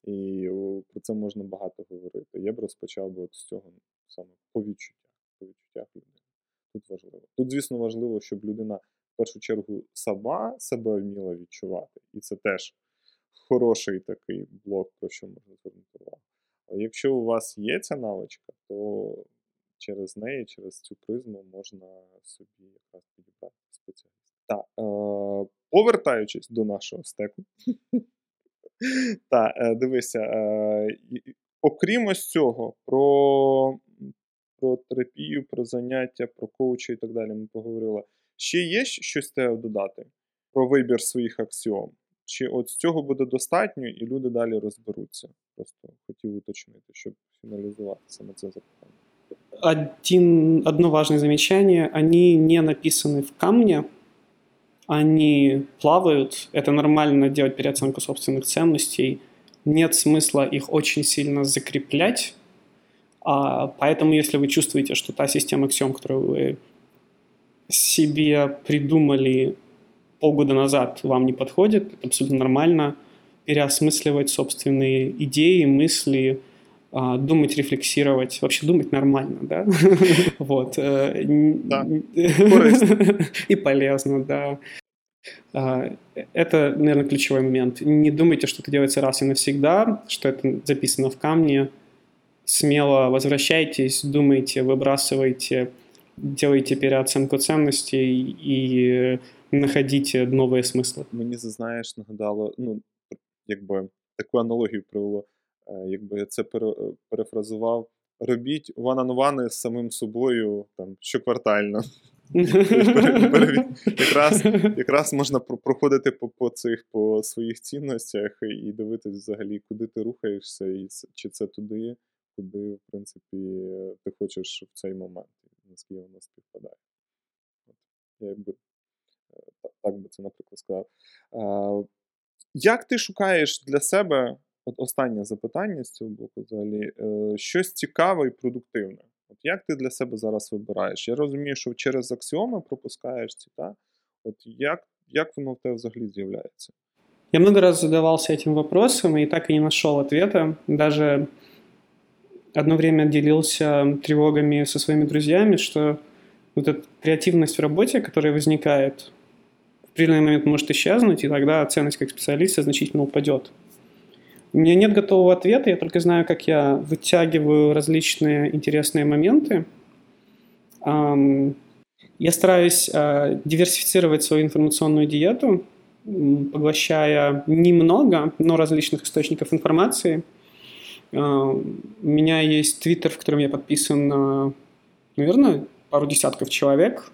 і про це можна багато говорити. Я б розпочав би от з цього саме по відчуттях, по відчуттях людини. Тут важливо. Тут, звісно, важливо, щоб людина в першу чергу сама себе вміла відчувати. І це теж хороший такий блок, про що можна звернути увагу. А якщо у вас є ця навичка, то через неї, через цю призму можна собі якраз підібрати спеціаліста. Так, е, повертаючись до нашого стеку. <laughs> Так, е, дивися, е, окрім ось цього, про про терапію, про заняття, про коучі і так далі ми поговорили. Ще є щось тебе додати про вибір своїх аксіом? Чи от з цього буде достатньо, і люди далі розберуться? Просто хотів уточнити, щоб фіналізувати саме це запитання. один, одно важное замечание. Они не написаны в камне, они плавают, это нормально делать переоценку собственных ценностей, нет смысла их очень сильно закреплять, а, поэтому если вы чувствуете, что та система аксиом, которую вы себе придумали полгода назад, вам не подходит, это абсолютно нормально, переосмысливать собственные идеи, мысли, а, думать, рефлексировать, вообще думать нормально, да? <laughs> Вот. Э, да. <laughs> И полезно, да. А, это, наверное, ключевой момент. Не думайте, что это делается раз и навсегда, что это записано в камне. Смело возвращайтесь, думайте, выбрасывайте, делайте переоценку ценностей и находите новые смыслы. Мені це, знаєш, нагадало, ну, якби таку аналогію привело. Е, якби я це перефразував, робіть ван-ан-вани з самим собою там щоквартально. Якраз якраз можна проходити по по цих по своїх цінностях і дивитись взагалі, куди ти рухаєшся, і чи це туди, куди, в принципі, ти хочеш в цей момент, наскільки воно співпадає. От. Я якби е, так би це, наприклад, сказав. Як ти шукаєш для себе От останнє запитання з цього боку взагалі. Е, щось цікаве і продуктивне. От Як ти для себе зараз вибираєш? Я розумію, що через аксіоми пропускаєш ці, так? От як, як воно в тебе взагалі з'являється? Я много раз задавался этим вопросом и так и не нашел ответа. Даже одно время делился тревогами со своими друзьями, что вот эта креативность в работе, которая возникает, в определенный момент может исчезнуть, и тогда ценность как специалиста значительно упадет. У меня нет готового ответа, я только знаю, как я вытягиваю различные интересные моменты. Я стараюсь а, диверсифицировать свою информационную диету, поглощая немного, но различных источников информации. А, у меня есть твиттер, в котором я подписан, наверное, пару десятков человек,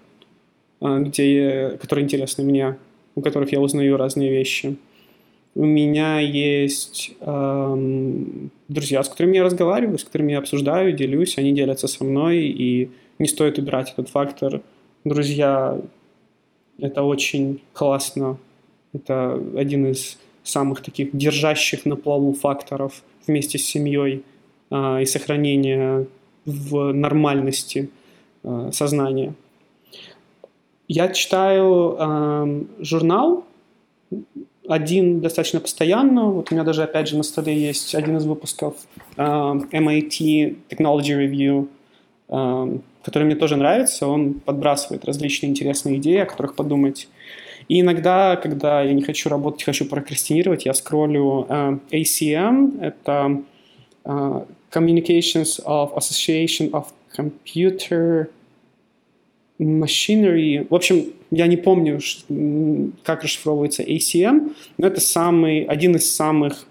а, где, которые интересны мне, у которых я узнаю разные вещи – у меня есть эм, друзья, с которыми я разговариваю, с которыми я обсуждаю, делюсь, они делятся со мной, и не стоит убирать этот фактор. Друзья, это очень классно. Это один из самых таких держащих на плаву факторов вместе с семьей э, и сохранения в нормальности э, сознания. Я читаю э, журнал один достаточно постоянно. Вот у меня даже, опять же, на столе есть один из выпусков MIT Technology Review, который мне тоже нравится. Он подбрасывает различные интересные идеи, о которых подумать. И иногда, когда я не хочу работать, хочу прокрастинировать, я скроллю uh, ACM, это uh, Communications of Association of Computer Machinery. В общем, я не помню, как расшифровывается ACM, но это самый, один из самых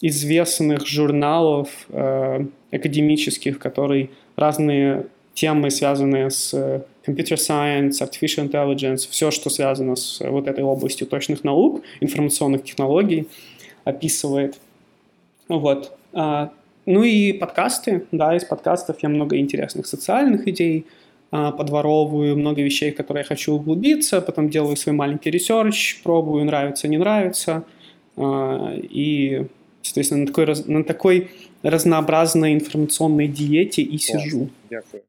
известных журналов э, академических, который разные темы, связанные с computer science, artificial intelligence, все, что связано с вот этой областью точных наук, информационных технологий, описывает. Вот. А, ну и подкасты, да, из подкастов я много интересных социальных идей, а, подворовываю много вещей, в которые я хочу углубиться, потом делаю свой маленький ресерч, пробую, нравится, не нравится. А, и, соответственно, на такой, на такой разнообразной інформаційній дієті і сижу. Дякую.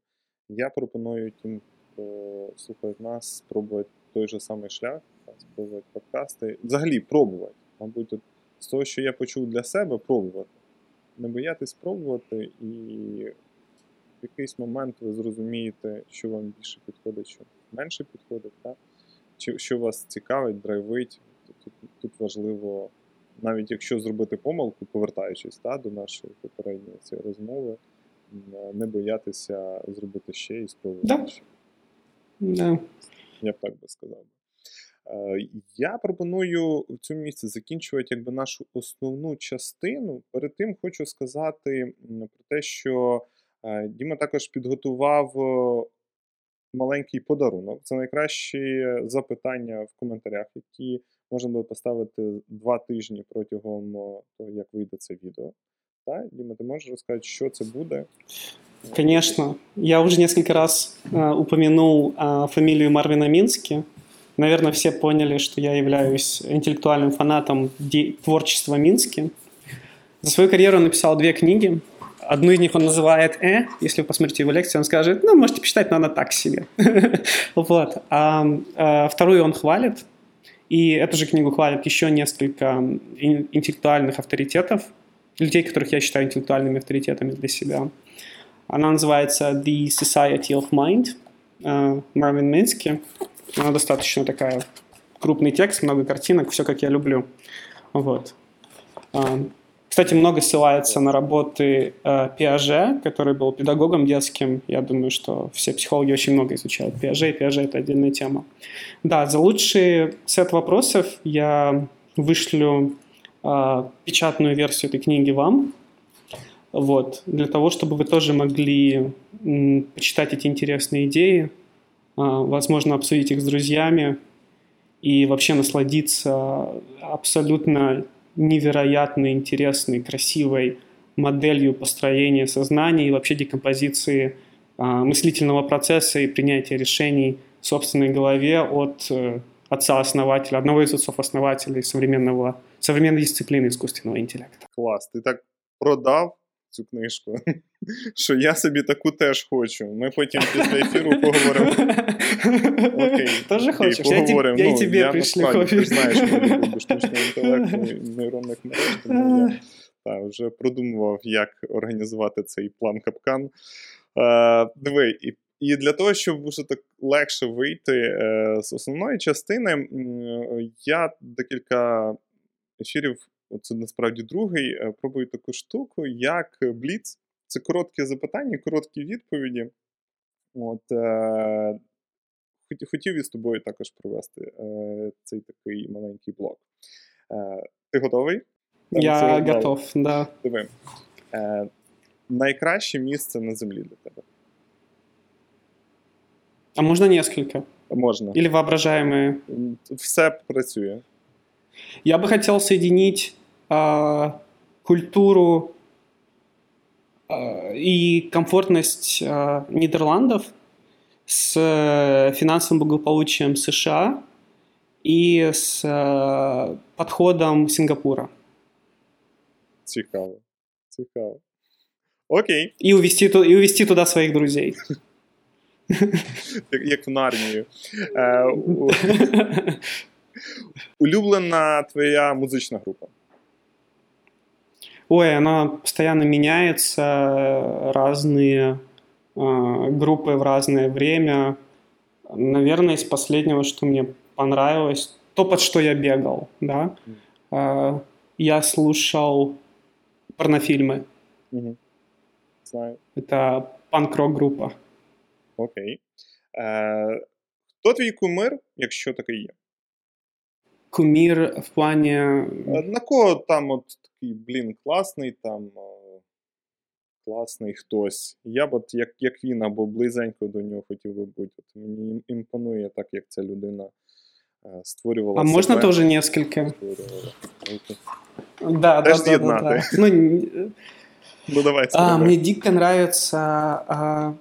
Я пропоную тим, хто слухає нас, спробувати той же самий шлях, спробувати подкасти. Взагалі пробувати. Мабуть, от, з того, що я почув для себе, пробувати. Не боятись пробувати і в якийсь момент ви зрозумієте, що вам більше підходить, що менше підходить, так? Чи що вас цікавить, драйвить. Тут, тут важливо, навіть якщо зробити помилку, повертаючись так, до нашої попередньої цієї розмови, не боятися зробити ще і спробувати. Ще. Да. Я б так би сказав. Е, я пропоную в цьому місці закінчувати якби нашу основну частину. Перед тим хочу сказати про те, що Е, Діма також підготував маленький подарунок. Це найкращі запитання в коментарях, які можна буде поставити два тижні протягом того, як вийде це відео. Так, Діма, ти можеш розказати, що це буде? Конечно. Я уже несколько раз э, упомянул э, фамилию Марвина Мински. наверное, все поняли, что я являюсь интеллектуальным фанатом творчества Мински. За свою карьеру он написал две книги. Одну из них он называет «э». Если вы посмотрите его лекцию, он скажет, ну, можете почитать, но она так себе. <laughs> вот. А, а вторую он хвалит. И эту же книгу хвалят еще несколько интеллектуальных авторитетов, людей, которых я считаю интеллектуальными авторитетами для себя. Она называется The Society of Mind, э, Марвин Мински. Она достаточно такая крупный текст, много картинок, все как я люблю. Вот. А, кстати, много ссылается на работы э, Пиаже, который был педагогом детским. Я думаю, что все психологи очень много изучают Пиаже, и Пиаже — это отдельная тема. Да, за лучший сет вопросов я вышлю э, печатную версию этой книги вам, вот, для того, чтобы вы тоже могли почитать эти интересные идеи, э, возможно, обсудить их с друзьями и вообще насладиться абсолютно невероятно интересной, красивой моделью построения сознания и вообще декомпозиции а, мыслительного процесса и принятия решений в собственной голове от э, отца-основателя, одного из отцов-основателей современного, современной дисциплины искусственного интеллекта. Клас, ти так продав цю книжку, <laughs> що я собі таку теж хочу. Ми потім після ефіру <laughs> поговоримо. Окей, Тоже хочеш? Я, я ну, тебе я пришлю копію. Ти знаєш, люблю <laughs> штучний інтелект нейронних мереж, тому я та, вже продумував, як організувати цей план капкан. Е, диви, і і для того, щоб вже так легше вийти е, з основної частини, я декілька ефірів Оце насправді другий. Е, пробую таку штуку, як Бліц. Це короткі запитання, короткі відповіді. От, е, Хотів із тобою також провести е, цей такий маленький блок. Е, Ти готовий? Я готов, да. Диви. Е, Найкраще місце на землі для тебе. А можна несколько? Можна. Или воображаемые? Все працює. Я бы хотел соединить э, культуру э, и комфортность э, Нидерландов с э, финансовым благополучием США и с э, подходом Сингапура. Цікаво. Цікаво. Окей. И увести, и увести туда своих друзей. <laughs> Як в армію. <laughs> Улюблена твоя музична група? Ой, она постоянно меняется, разные э, группы в разное время. Наверное, из последнего, что мне понравилось, то, под что я бегал, да. Э, я слушал порнофильмы. Угу. Знаю. Это панк-рок група. Окей. Е, Хто твій кумир, якщо такий є? Кумір в плані. Е, на кого там от такий, блін, класний, там е, класний хтось. Я б от як як він або близенько до нього хотів би бути. От Мені імпонує так, як ця людина е, створювала. А себе. можна теж несколько? Да, Теж да, да, да. <laughs> Ну, ну, давай. А, мне дико нравится а,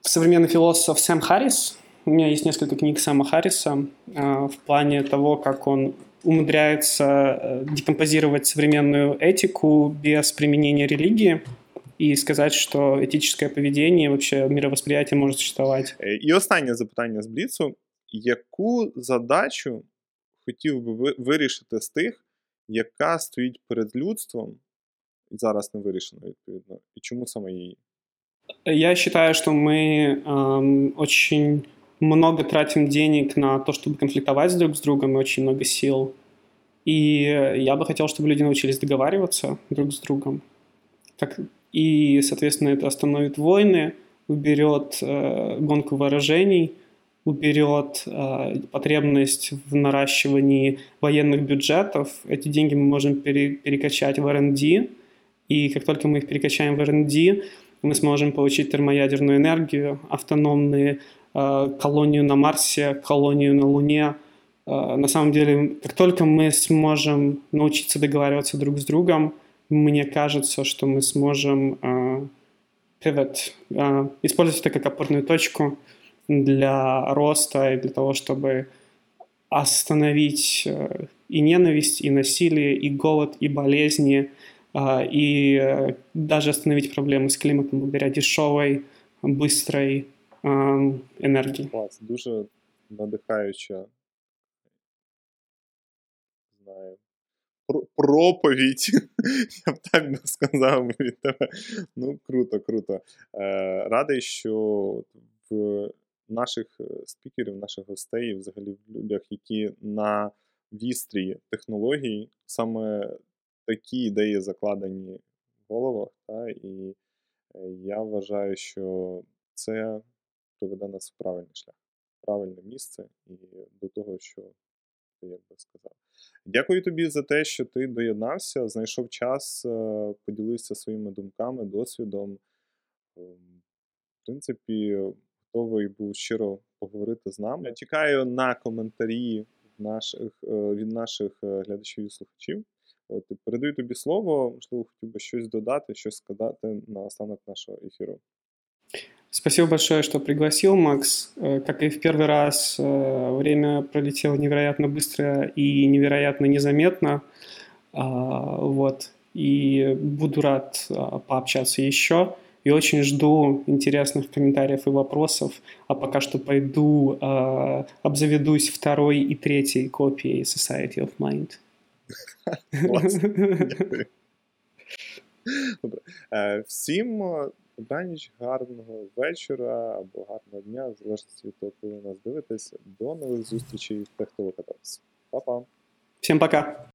современный философ Сэм Харрис. У меня есть несколько книг Сэма Харриса э, в плане того, как он умудряется э, декомпозировать современную этику без применения религии і сказати, що етичне поведіння, вообще мировосприятие може существувати. І останнє запитання з Бліцу: яку задачу хотів би вирішити з тих, яка стоїть перед людством, і зараз не вирішена, відповідно, і чому саме її? Я вважаю, що ми эм, очень много тратим денег на то, чтобы конфликтовать друг с другом, и очень много сил. И я бы хотел, чтобы люди научились договариваться друг с другом. Так, и, соответственно, это остановит войны, уберет э, гонку вооружений, уберет э, потребность в наращивании военных бюджетов. Эти деньги мы можем пере, перекачать в R&D, и как только мы их перекачаем в R&D, мы сможем получить термоядерную энергию, автономные колонию на Марсе, колонию на Луне. Э, на самом деле, как только мы сможем научиться договариваться друг с другом, мне кажется, что мы сможем э, pivot, использовать это как опорную точку для роста и для того, чтобы остановить э, и ненависть, и насилие, и голод, и болезни, и э, даже остановить проблемы с климатом благодаря дешевой, быстрой энергії. Клас, дуже надихаюча знаю, проповідь. <laughs> Я б так би сказав від тебе. Ну, круто, круто. Е, Радий, що в наших е, спікерів, наших гостей, взагалі в людях, які на вістрі технологій, саме такі ідеї закладені в головах. Та, І е, я вважаю, що це приведе нас в правильний шлях, в правильне місце і до того, що ти як би сказав. Дякую тобі за те, що ти доєднався, знайшов час, е, поділився своїми думками, досвідом. Ем, в принципі, готовий був щиро поговорити з нами. Я чекаю на коментарі наших, е, від наших е, глядачів і слухачів. От, Передаю тобі слово, можливо, хотів би щось додати, щось сказати на останок нашого ефіру. Спасибо большое, что пригласил, Макс. Э, как и в первый раз, э, время пролетело невероятно быстро и невероятно незаметно. А, вот. И буду рад а, пообщаться еще. И очень жду интересных комментариев и вопросов. А пока что пойду обзаведусь второй и третьей копией Society of Mind. <laughs> <laughs> Добре Е, всім добраніч, гарного вечора або гарного дня, в залежності від того, коли нас дивитесь. До нових зустрічей в Технолокатапс. Па-па. Всем пока.